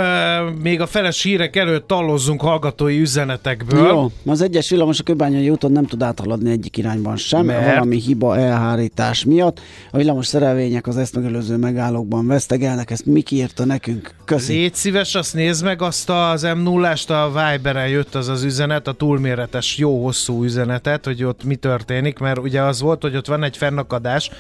Még a feles hírek előtt tallozzunk hallgatói üzenetekből. Jó, az egyes villamos a Kőbányai úton nem tud áthaladni egyik irányban sem, mert valami hiba elhárítás miatt. A villamos szerelvények az ezt megelőző megállókban vesztegelnek, ezt Miki írta nekünk. Köszi. Légy szíves, azt nézd meg azt az m 0 a Viberen jött az az üzenet, a túlméretes, jó hosszú üzenetet, hogy ott mi történik, mert ugye az volt, hogy ott van egy fennakadás,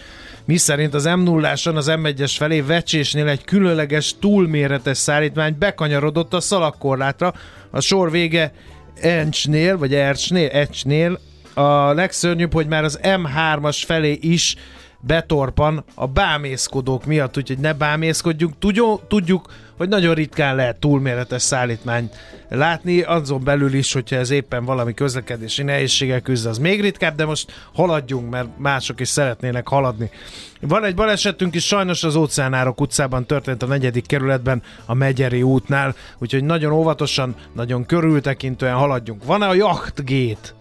mi szerint az m 0 az M1-es felé vecsésnél egy különleges túlméretes szállítmány bekanyarodott a szalakkorlátra, a sor vége Encsnél, vagy Ercsnél, Ecsnél, a legszörnyűbb, hogy már az M3-as felé is betorpan a bámészkodók miatt, úgyhogy ne bámészkodjunk. Tudjuk, tudjuk, hogy nagyon ritkán lehet túlméretes szállítmány látni, azon belül is, hogyha ez éppen valami közlekedési nehézséggel küzd, az még ritkább, de most haladjunk, mert mások is szeretnének haladni. Van egy balesetünk is, sajnos az óceánárok utcában történt a negyedik kerületben, a Megyeri útnál, úgyhogy nagyon óvatosan, nagyon körültekintően haladjunk. Van-e a Yachtgate?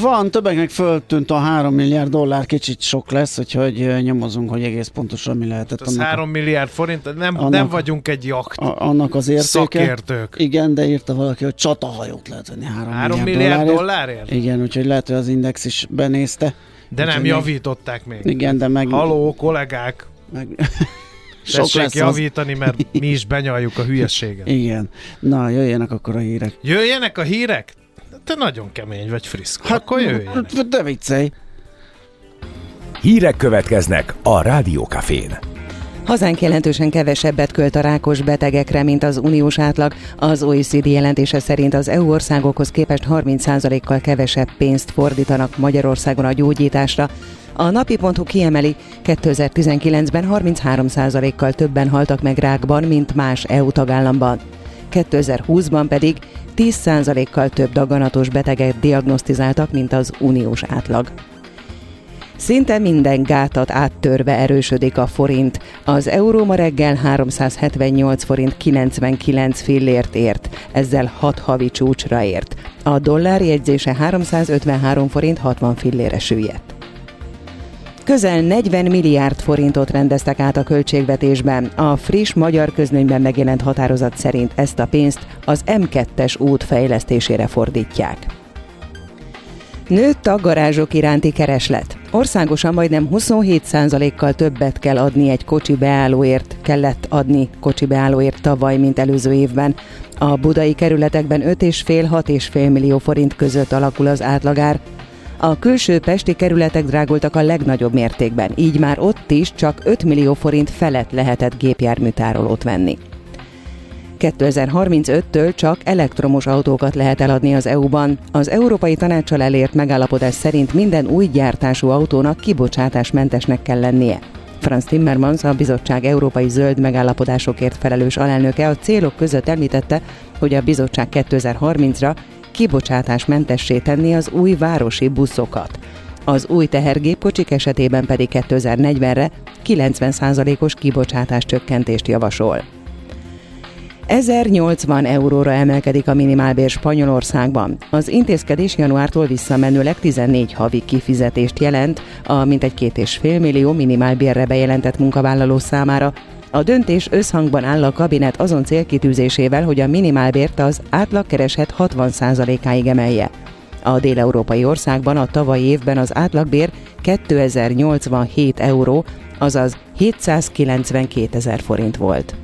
Van, többeknek föltűnt a 3 milliárd dollár, kicsit sok lesz, úgyhogy nyomozunk, hogy egész pontosan mi lehetett. Az 3 milliárd forint, nem, annak, nem vagyunk egy jakt a, annak az értéke. Szakértők. Igen, de írta valaki, hogy csatahajót lehet venni 3, 3 milliárd, milliárd dollárért. dollárért? Igen, úgyhogy lehet, hogy az Index is benézte. De nem javították még. Igen, de meg... Haló, kollégák! Meg... Sok lesz javítani, az... mert mi is benyaljuk a hülyeséget. Igen. Na, jöjjenek akkor a hírek. Jöjjenek a hírek? Te nagyon kemény vagy, friszkó. Hát, Akkor jöjjön. De viccelj. Hírek következnek a Rádiókafén. Hazánk jelentősen kevesebbet költ a rákos betegekre, mint az uniós átlag. Az OECD jelentése szerint az EU országokhoz képest 30%-kal kevesebb pénzt fordítanak Magyarországon a gyógyításra. A napi.hu kiemeli, 2019-ben 33%-kal többen haltak meg rákban, mint más EU tagállamban. 2020-ban pedig 10%-kal több daganatos beteget diagnosztizáltak, mint az uniós átlag. Szinte minden gátat áttörve erősödik a forint. Az euró ma reggel 378 forint 99 fillért ért, ezzel 6 havi csúcsra ért. A dollár jegyzése 353 forint 60 fillére süllyedt. Közel 40 milliárd forintot rendeztek át a költségvetésben. A friss magyar közlönyben megjelent határozat szerint ezt a pénzt az M2-es út fejlesztésére fordítják. Nőtt a garázsok iránti kereslet. Országosan majdnem 27%-kal többet kell adni egy kocsi beállóért, kellett adni kocsi beállóért tavaly, mint előző évben. A budai kerületekben 5,5-6,5 millió forint között alakul az átlagár, a külső pesti kerületek drágultak a legnagyobb mértékben, így már ott is csak 5 millió forint felett lehetett gépjárműtárolót venni. 2035-től csak elektromos autókat lehet eladni az EU-ban. Az Európai Tanácssal elért megállapodás szerint minden új gyártású autónak kibocsátásmentesnek kell lennie. Franz Timmermans, a bizottság európai zöld megállapodásokért felelős alelnöke a célok között említette, hogy a bizottság 2030-ra kibocsátásmentessé tenni az új városi buszokat. Az új tehergépkocsik esetében pedig 2040-re 90%-os kibocsátás csökkentést javasol. 1080 euróra emelkedik a minimálbér Spanyolországban. Az intézkedés januártól visszamenőleg 14 havi kifizetést jelent a mintegy két és fél millió minimálbérre bejelentett munkavállaló számára, a döntés összhangban áll a kabinet azon célkitűzésével, hogy a minimálbért az átlagkereset 60%-áig emelje. A déleurópai országban a tavalyi évben az átlagbér 2087 euró, azaz 792 ezer forint volt.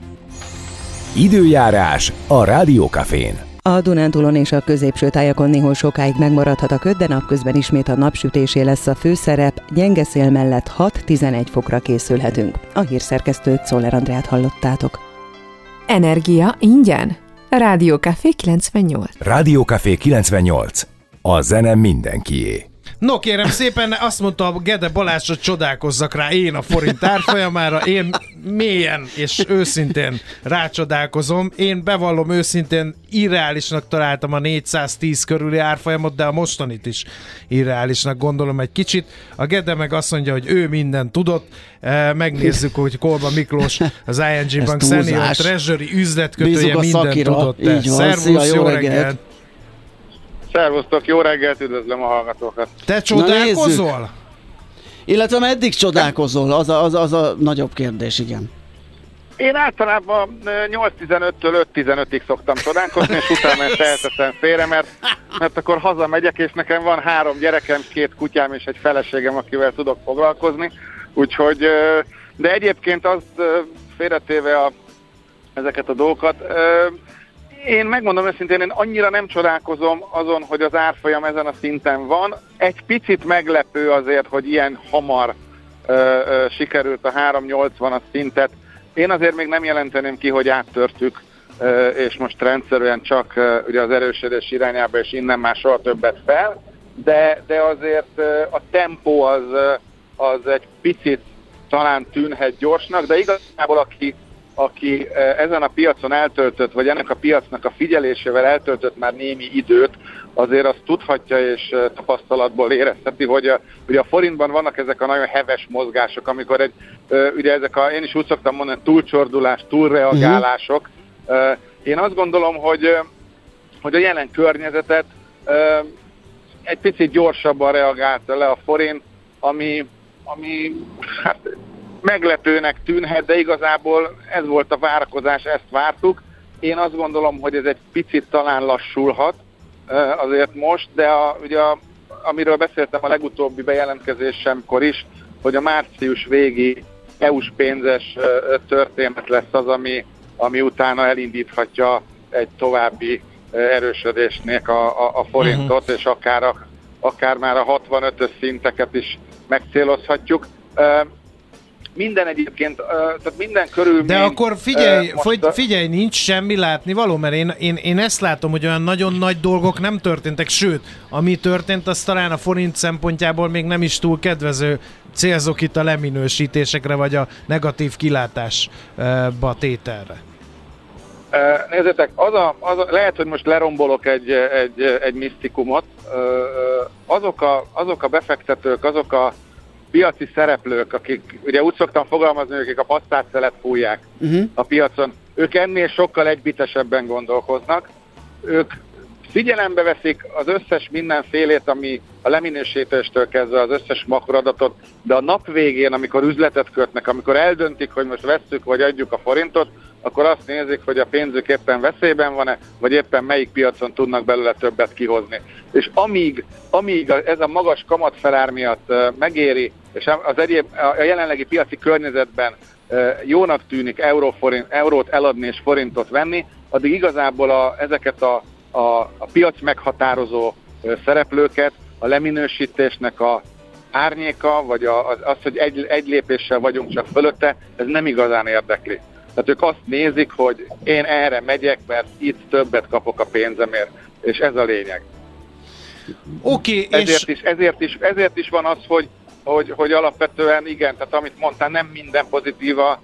Időjárás a Rádiókafén. A Dunántúlon és a középső tájakon néhol sokáig megmaradhat a köd, de napközben ismét a napsütésé lesz a főszerep, gyenge szél mellett 6-11 fokra készülhetünk. A hírszerkesztőt Szoller Andrát hallottátok. Energia ingyen? Rádiókafé 98. Rádiókafé 98. A zene mindenkié. No kérem szépen, azt mondta a Gede Balázs, hogy csodálkozzak rá én a forint árfolyamára, én mélyen és őszintén rácsodálkozom. Én bevallom őszintén, irreálisnak találtam a 410 körüli árfolyamot, de a mostanit is irreálisnak gondolom egy kicsit. A Gede meg azt mondja, hogy ő minden tudott. E, megnézzük, hogy Kolba Miklós, az ING Bank Senior Treasury üzletkötője minden tudott. Szervusz, jó reggelt! reggelt. Szervusztok, jó reggelt, üdvözlöm a hallgatókat. Te csodálkozol? Illetve meddig csodálkozol? Az a, az, az a nagyobb kérdés, igen. Én általában 8-15-től 5-15-ig szoktam csodálkozni, és utána ezt elteszem félre, mert, mert akkor hazamegyek, és nekem van három gyerekem, két kutyám és egy feleségem, akivel tudok foglalkozni. Úgyhogy, de egyébként az félretéve a, ezeket a dolgokat, én megmondom őszintén, én annyira nem csodálkozom azon, hogy az árfolyam ezen a szinten van. Egy picit meglepő azért, hogy ilyen hamar ö, ö, sikerült a 380-as szintet. Én azért még nem jelenteném ki, hogy áttörtük, ö, és most rendszerűen csak ö, ugye az erősödés irányába, és innen már soha többet fel, de, de azért ö, a tempó az, az egy picit talán tűnhet gyorsnak, de igazából aki aki eh, ezen a piacon eltöltött, vagy ennek a piacnak a figyelésével eltöltött már némi időt, azért azt tudhatja és eh, tapasztalatból érezheti, hogy a, ugye a forintban vannak ezek a nagyon heves mozgások, amikor egy, eh, ugye ezek a, én is úgy szoktam mondani, túlcsordulás, túlreagálások. Uh-huh. Én azt gondolom, hogy, hogy a jelen környezetet egy picit gyorsabban reagálta le a forint, ami, ami hát meglepőnek tűnhet, de igazából ez volt a várakozás, ezt vártuk. Én azt gondolom, hogy ez egy picit talán lassulhat azért most, de a, ugye a, amiről beszéltem a legutóbbi bejelentkezésemkor is, hogy a március végi EU-s pénzes történet lesz az, ami, ami utána elindíthatja egy további erősödésnek a, a, a forintot, uh-huh. és akár, a, akár már a 65-ös szinteket is megcélozhatjuk minden egyébként, tehát minden körülmény... De akkor figyelj, most, figyelj, nincs semmi látni való, mert én, én, én ezt látom, hogy olyan nagyon nagy dolgok nem történtek, sőt, ami történt, az talán a forint szempontjából még nem is túl kedvező célzok itt a leminősítésekre, vagy a negatív kilátásba tételre. Nézzétek, az a, az a, lehet, hogy most lerombolok egy, egy, egy misztikumot. Azok a, azok a befektetők, azok a piaci szereplők, akik, ugye úgy szoktam fogalmazni, akik a pasztátszelet fújják uh-huh. a piacon, ők ennél sokkal egybitesebben gondolkoznak, ők figyelembe veszik az összes mindenfélét, ami a leminősítéstől kezdve az összes makradatot, de a nap végén, amikor üzletet kötnek, amikor eldöntik, hogy most vesszük vagy adjuk a forintot, akkor azt nézik, hogy a pénzük éppen veszélyben van-e, vagy éppen melyik piacon tudnak belőle többet kihozni. És amíg, amíg ez a magas kamatfelár miatt megéri, és az egyéb, a jelenlegi piaci környezetben jónak tűnik euró, forint, eurót eladni és forintot venni, addig igazából a, ezeket a, a, a piac meghatározó szereplőket a leminősítésnek a árnyéka, vagy a, az, az, hogy egy, egy lépéssel vagyunk csak fölötte, ez nem igazán érdekli. Tehát ők azt nézik, hogy én erre megyek, mert itt többet kapok a pénzemért, és ez a lényeg. Oké, okay, ezért, és... is, ezért, is, ezért is van az, hogy, hogy, hogy alapvetően igen, tehát amit mondtál, nem minden pozitíva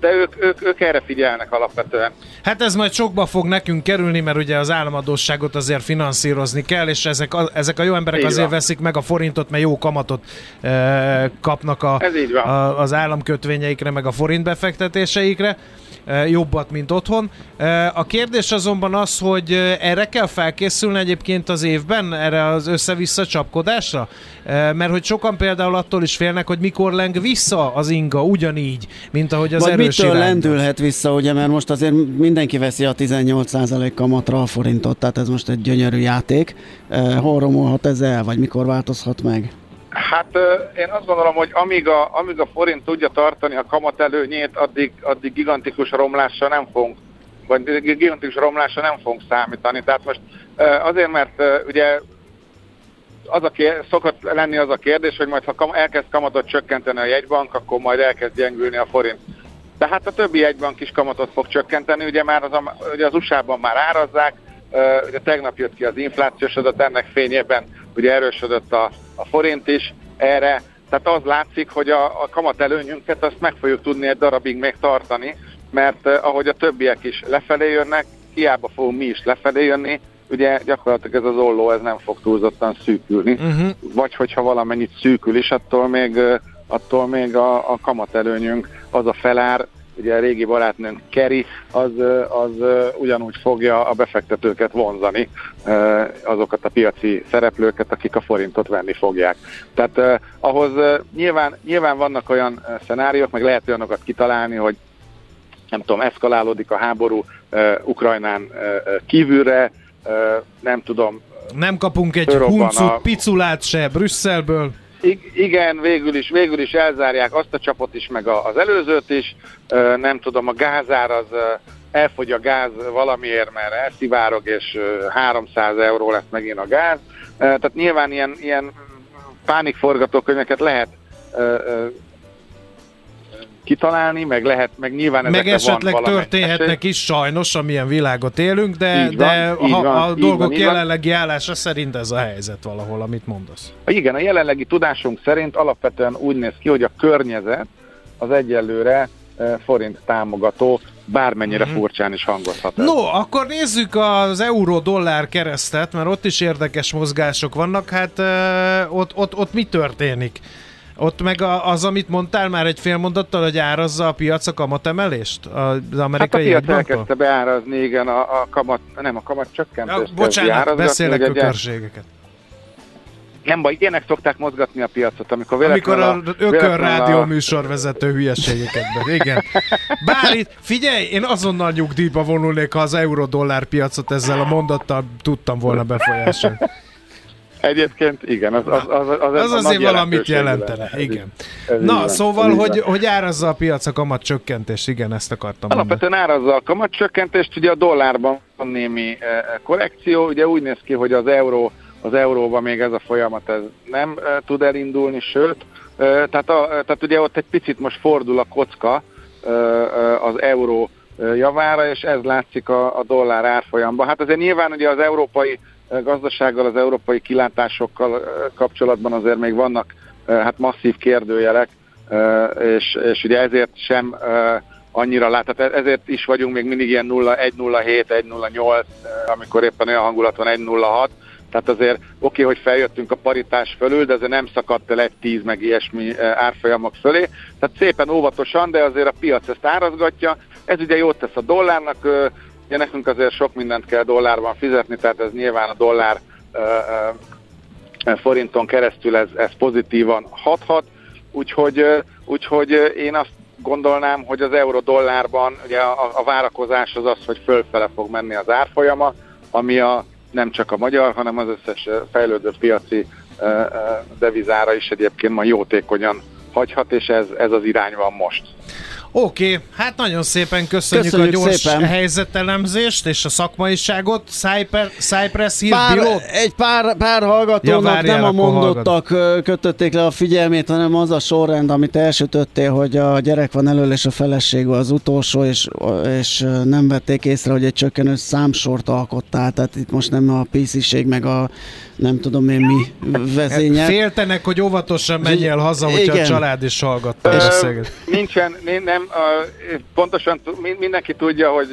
de ők, ők, ők erre figyelnek alapvetően. Hát ez majd sokba fog nekünk kerülni, mert ugye az államadóságot azért finanszírozni kell, és ezek a, ezek a jó emberek így azért van. veszik meg a forintot, mert jó kamatot e, kapnak a, a, az államkötvényeikre, meg a forint befektetéseikre jobbat, mint otthon. A kérdés azonban az, hogy erre kell felkészülni egyébként az évben, erre az össze-vissza csapkodásra? Mert hogy sokan például attól is félnek, hogy mikor leng vissza az inga ugyanígy, mint ahogy az Vagy erős mitől irányba. lendülhet vissza, ugye, mert most azért mindenki veszi a 18% kamatra a forintot, tehát ez most egy gyönyörű játék. Hol romolhat ez el, vagy mikor változhat meg? Hát én azt gondolom, hogy amíg a, amíg a forint tudja tartani a kamat előnyét, addig, addig gigantikus romlásra nem fogunk, vagy gigantikus romlásra nem fogunk számítani. Tehát most azért, mert ugye az a kér, szokott lenni az a kérdés, hogy majd ha elkezd kamatot csökkenteni a jegybank, akkor majd elkezd gyengülni a forint. De hát a többi jegybank is kamatot fog csökkenteni, ugye már az, ugye az USA-ban már árazzák, ugye tegnap jött ki az inflációs adat, ennek fényében ugye erősödött a, a forint is erre, tehát az látszik, hogy a, a kamat előnyünket azt meg fogjuk tudni egy darabig még tartani, mert ahogy a többiek is lefelé jönnek, hiába fogunk mi is lefelé jönni, ugye gyakorlatilag ez az olló ez nem fog túlzottan szűkülni, uh-huh. vagy hogyha valamennyit szűkül is, attól még, attól még a, a kamat előnyünk az a felár, ugye a régi barátnőnk Keri, az, az ugyanúgy fogja a befektetőket vonzani, azokat a piaci szereplőket, akik a forintot venni fogják. Tehát ahhoz nyilván, nyilván vannak olyan szenáriók, meg lehet olyanokat kitalálni, hogy nem tudom, eszkalálódik a háború Ukrajnán kívülre, nem tudom. Nem kapunk egy huncut, piculát se Brüsszelből. Igen, végül is, végül is elzárják azt a csapot is, meg az előzőt is. Nem tudom, a gázár az elfogy a gáz valamiért, mert elszivárog, és 300 euró lesz megint a gáz. Tehát nyilván ilyen, ilyen pánikforgatókönyveket lehet kitalálni, meg lehet, meg nyilván Meg esetleg van történhetnek esély. is sajnos, amilyen világot élünk, de, van, de ha, van, a dolgok van, jelenlegi van. állása szerint ez a helyzet valahol, amit mondasz. Igen, a jelenlegi tudásunk szerint alapvetően úgy néz ki, hogy a környezet az egyelőre forint támogató, bármennyire mm-hmm. furcsán is hangozhat. No, akkor nézzük az euró-dollár keresztet, mert ott is érdekes mozgások vannak. Hát uh, ott, ott, ott mi történik? Ott meg az, amit mondtál már egy fél mondattal, hogy árazza a piac a kamatemelést? Az amerikai hát a piac elkezdte beárazni, igen, a, a kamat, nem a kamat csökkentést. Ja, bocsánat, beszélek a körségeket. Nem baj, ilyenek szokták mozgatni a piacot, amikor Amikor a, a ökör rádió a... műsorvezető hülyeségeket be. Igen. Bár itt, figyelj, én azonnal nyugdíjba vonulnék, ha az euró-dollár piacot ezzel a mondattal tudtam volna befolyásolni. Egyébként igen, az, az, az, az, az azért valamit jelentene, igen. Ez Na, így szóval, hogy, hogy árazza a piac a kamat csökkentés, igen, ezt akartam Alapvetően mondani. árazza a kamat csökkentést, ugye a dollárban van némi e, korrekció, ugye úgy néz ki, hogy az euró az euróban még ez a folyamat ez nem e, tud elindulni, sőt, e, tehát, a, tehát ugye ott egy picit most fordul a kocka e, e, az euró javára, és ez látszik a, a dollár árfolyamban. Hát azért nyilván ugye az európai gazdasággal, az európai kilátásokkal kapcsolatban azért még vannak hát masszív kérdőjelek, és, és ugye ezért sem annyira lát, tehát ezért is vagyunk még mindig ilyen 1-0-7, 1-0-8, amikor éppen olyan hangulat van 1-0-6, tehát azért oké, okay, hogy feljöttünk a paritás fölül, de azért nem szakadt el egy 10 meg ilyesmi árfolyamok fölé. Tehát szépen óvatosan, de azért a piac ezt árazgatja. Ez ugye jót tesz a dollárnak, Ugye nekünk azért sok mindent kell dollárban fizetni, tehát ez nyilván a dollár forinton keresztül ez, ez pozitívan hathat, úgyhogy, úgyhogy én azt gondolnám, hogy az euró-dollárban ugye a, a várakozás az az, hogy fölfele fog menni az árfolyama, ami a, nem csak a magyar, hanem az összes fejlődő piaci devizára is egyébként ma jótékonyan hagyhat, és ez, ez az irány van most. Oké, okay, hát nagyon szépen köszönjük, köszönjük a gyors szépen. helyzetelemzést és a szakmaiságot. Cyper, Cypress Hill pár, Egy pár, pár hallgatónak ja, nem a mondottak hallgat. kötötték le a figyelmét, hanem az a sorrend, amit elsütöttél, hogy a gyerek van elől és a feleség az utolsó, és, és nem vették észre, hogy egy csökkenő számsort alkottál, tehát itt most nem a PC-ség meg a nem tudom én mi vezénye. Féltenek, hogy óvatosan menjél haza, hogyha Igen. a család is hallgatta a Nincsen, nem, pontosan mindenki tudja, hogy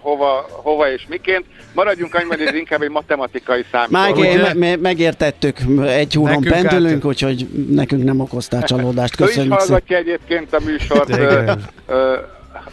hova, hova és miként. Maradjunk annyi, hogy ez inkább egy matematikai számítás. Meg, me, megértettük, egy húron pendülünk, úgyhogy nekünk nem okoztál csalódást. Köszönjük ő is hallgatja egyébként a műsort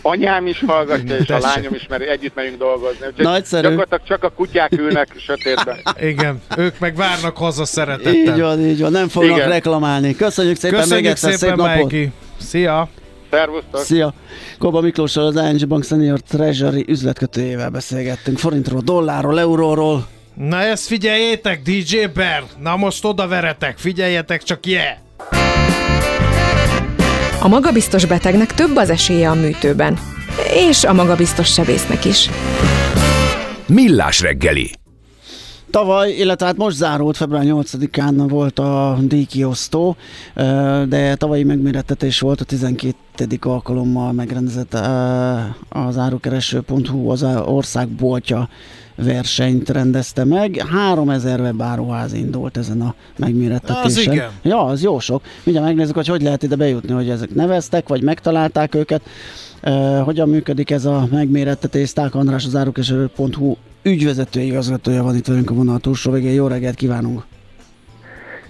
anyám is hallgatja, és Tessék. a lányom is, mert együtt megyünk dolgozni. Úgyhogy Nagyszerű. Gyakorlatilag csak a kutyák ülnek sötétben. Igen, ők meg várnak haza szeretettel. Így van, így van, nem fognak Igen. reklamálni. Köszönjük szépen, Köszönjük még egyszer, szépen, szép napot. Mikey. Szia! Szervusztok! Szia! Koba Miklóssal az ING Bank Senior Treasury üzletkötőjével beszélgettünk forintról, dollárról, euróról. Na ezt figyeljétek, DJ Bear! Na most oda veretek, figyeljetek csak, yeah! A magabiztos betegnek több az esélye a műtőben. És a magabiztos sebésznek is. Millás reggeli. Tavaly, illetve hát most zárult, február 8-án volt a díjkiosztó, de tavalyi megmérettetés volt a 12. alkalommal megrendezett az árukereső.hu az ország boltja versenyt rendezte meg. 3000 webáruház indult ezen a megmérettetésen. Az igen. Ja, az jó sok. Mindjárt megnézzük, hogy hogy lehet ide bejutni, hogy ezek neveztek, vagy megtalálták őket. Uh, hogyan működik ez a megmérettetés? Szták András az árukeső.hu ügyvezető igazgatója van itt velünk a vonal túlsó végén. Jó reggelt kívánunk!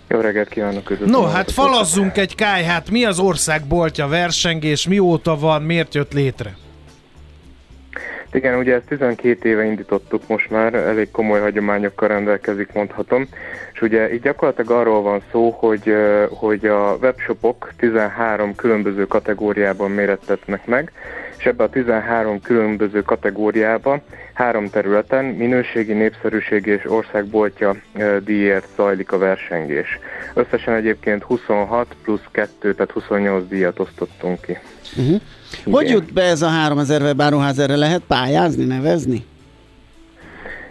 Jó reggelt kívánok! No, hát falazzunk egy kájhát. Mi az ország boltja versengés? Mióta van? Miért jött létre? Igen, ugye ezt 12 éve indítottuk most már, elég komoly hagyományokkal rendelkezik, mondhatom. És ugye így gyakorlatilag arról van szó, hogy, hogy a webshopok 13 különböző kategóriában mérettetnek meg, és ebbe a 13 különböző kategóriába három területen minőségi, népszerűségi és országboltja díjért zajlik a versengés. Összesen egyébként 26 plusz 2, tehát 28 díjat osztottunk ki. Uh-huh. Hogy jut be ez a 3000 webáruház, erre lehet pályázni, nevezni?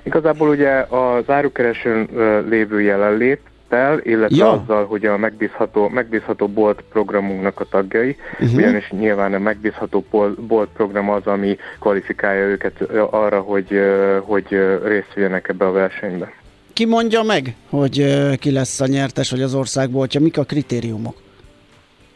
Igazából ugye az árukeresőn lévő jelenlét, el, illetve ja. azzal, hogy a megbízható, megbízható bolt programunknak a tagjai, uh-huh. ugyanis nyilván a megbízható bolt program az, ami kvalifikálja őket arra, hogy, hogy részt vegyenek ebbe a versenybe. Ki mondja meg, hogy ki lesz a nyertes, vagy az országboltja? Mik a kritériumok?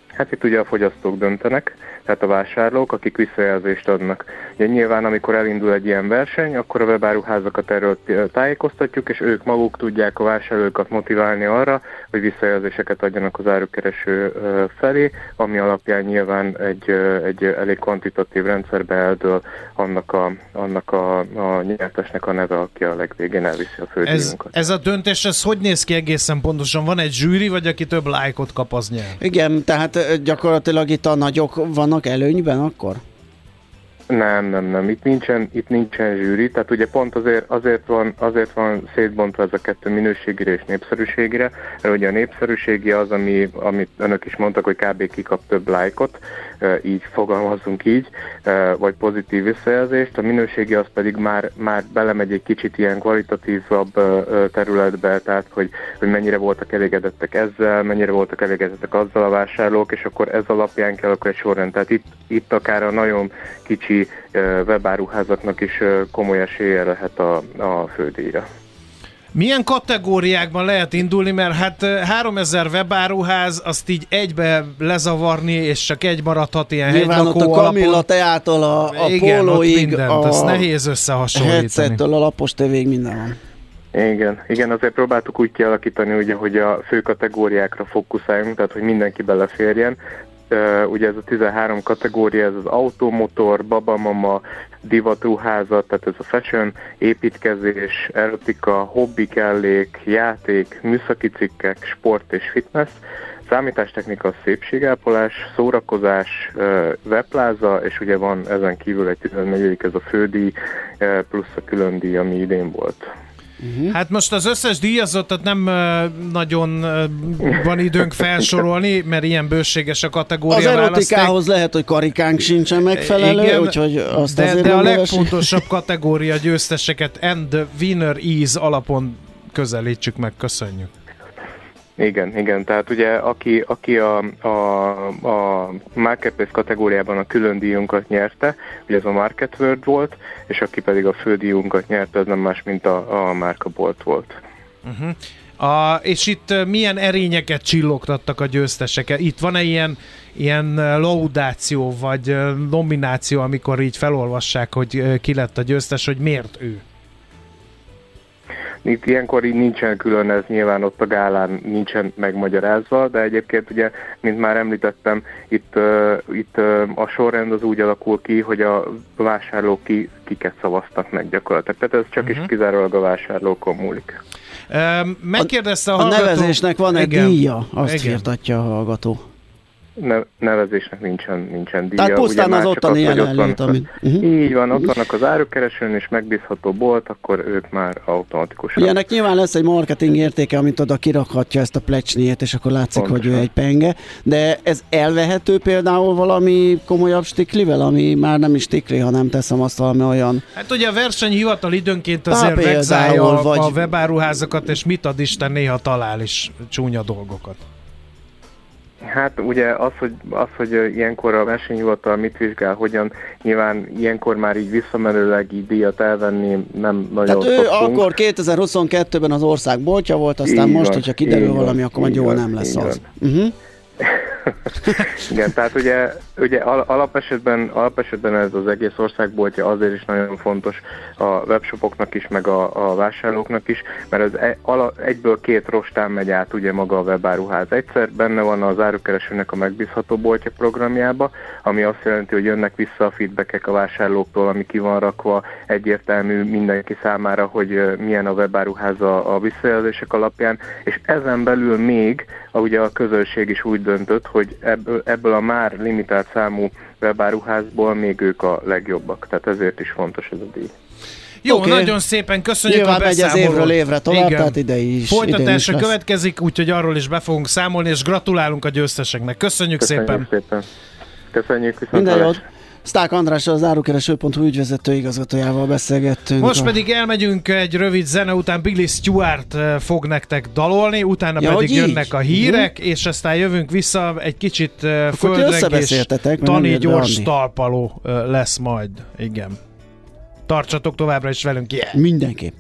Hát itt ugye a fogyasztók döntenek, tehát a vásárlók, akik visszajelzést adnak. Ugye nyilván, amikor elindul egy ilyen verseny, akkor a webáruházakat erről tájékoztatjuk, és ők maguk tudják a vásárlókat motiválni arra, hogy visszajelzéseket adjanak az árukereső felé, ami alapján nyilván egy, egy elég kvantitatív rendszerbe eldől annak a, annak a, a nyertesnek a neve, aki a legvégén elviszi a fődíjunkat. Ez, ez a döntés, ez hogy néz ki egészen pontosan? Van egy zsűri, vagy aki több lájkot kap, az nyer? Igen, tehát gyakorlatilag itt a nagyok vannak előnyben akkor? Nem, nem, nem. Itt nincsen, itt nincsen zsűri, tehát ugye pont azért, azért, van, azért van szétbontva ez a kettő minőségére és népszerűségére, mert ugye a népszerűségi az, ami, amit önök is mondtak, hogy kb. kikap több lájkot, így fogalmazunk így, vagy pozitív visszajelzést, a minőségi az pedig már, már belemegy egy kicsit ilyen kvalitatívabb területbe, tehát hogy, hogy mennyire voltak elégedettek ezzel, mennyire voltak elégedettek azzal a vásárlók, és akkor ez alapján kell akkor egy sorrend. Tehát itt, itt akár a nagyon kicsi webáruházaknak is komoly esélye lehet a, a fődíjra. Milyen kategóriákban lehet indulni, mert hát 3000 webáruház, azt így egybe lezavarni, és csak egy maradhat ilyen Nyilván ott a Kamilla teától a, a Igen, pólóig, mindent, a ezt nehéz összehasonlítani. Headsettől a lapos tévéig minden van. Igen, igen, azért próbáltuk úgy kialakítani, ugye, hogy a fő kategóriákra fókuszáljunk, tehát hogy mindenki beleférjen, ugye ez a 13 kategória, ez az automotor, babamama, divatruházat, tehát ez a fashion, építkezés, erotika, hobbi kellék, játék, műszaki cikkek, sport és fitness, számítástechnika, szépségápolás, szórakozás, webpláza, és ugye van ezen kívül egy 14. ez a fődíj, plusz a külön díj, ami idén volt. Uh-huh. Hát most az összes díjazottat nem uh, nagyon uh, van időnk felsorolni, mert ilyen bőséges a kategória Az erotikához választék. lehet, hogy karikánk sincsen megfelelő, Igen, úgyhogy azt de, azért de a legfontosabb kategória győzteseket and the winner is alapon közelítsük meg, köszönjük. Igen, igen, tehát ugye aki, aki a, a, a Marketplace kategóriában a külön díjunkat nyerte, ugye ez a Market World volt, és aki pedig a fődíjunkat nyerte, az nem más, mint a, a Márka Bolt volt. Uh-huh. A, és itt milyen erényeket csillogtattak a győztesek? Itt van-e ilyen, ilyen laudáció, vagy nomináció, amikor így felolvassák, hogy ki lett a győztes, hogy miért ő? Itt ilyenkor így nincsen külön, ez nyilván ott a gálán nincsen megmagyarázva, de egyébként ugye, mint már említettem, itt, uh, itt uh, a sorrend az úgy alakul ki, hogy a vásárlók ki, kiket szavaztak meg gyakorlatilag. Tehát ez csak uh-huh. is mhm. kizárólag a vásárlókon múlik. Megkérdezte a, a hallgató... A nevezésnek van egy díja, azt Igen. a hallgató nevezésnek nincsen, nincsen díja. Tehát pusztán az ottani jelenlét, amit... Uh-huh. Így van, ott vannak az árukeresőn, és megbízható bolt, akkor ők már automatikusan. Ilyenek nyilván lesz egy marketing értéke, amit oda kirakhatja ezt a plecsniét, és akkor látszik, Pontosan. hogy ő egy penge. De ez elvehető például valami komolyabb stiklivel, ami már nem is stikli, hanem teszem azt valami olyan... Hát ugye a versenyhivatal időnként azért vegzálja a, vagy... a webáruházakat, és mit ad Isten néha talál is csúnya dolgokat. Hát ugye az, hogy, az, hogy ilyenkor a versenyhivatal mit vizsgál, hogyan nyilván ilyenkor már így visszamenőleg így díjat elvenni nem nagyon Tehát ő szoktunk. akkor 2022-ben az ország boltja volt, aztán így most, van, hogyha kiderül valami, akkor majd jól nem lesz az. Uh-huh. Igen, tehát ugye, ugye alapesetben, alapesetben ez az egész országboltja azért is nagyon fontos a webshopoknak is, meg a, a vásárlóknak is, mert ez e, egyből két rostán megy át ugye maga a webáruház. Egyszer benne van az árukeresőnek a megbízható boltja programjába, ami azt jelenti, hogy jönnek vissza a feedbackek a vásárlóktól, ami ki van rakva egyértelmű mindenki számára, hogy milyen a webáruház a, a visszajelzések alapján, és ezen belül még, ugye a közönség is úgy döntött, hogy ebből, ebből a már limitált számú webáruházból még ők a legjobbak. Tehát ezért is fontos ez a díj. Jó, okay. nagyon szépen köszönjük Nyilván a megy az beszámolót. évről évre tovább, Igen. tehát idei is. idén is következik, úgyhogy arról is be fogunk számolni, és gratulálunk a győzteseknek. Köszönjük, Köszönjük szépen! szépen. Köszönjük viszont Minden jót! Szták András az árukereső.hu ügyvezető igazgatójával beszélgettünk. Most A- pedig elmegyünk egy rövid zene után, Billy Stewart eh, fog nektek dalolni, utána Ja, pedig jönnek a hírek, és aztán jövünk vissza, egy kicsit eh, földrengés, Tani gyors Andi. talpaló eh, lesz majd. Igen. Tartsatok továbbra is velünk, yeah! Mindenképp.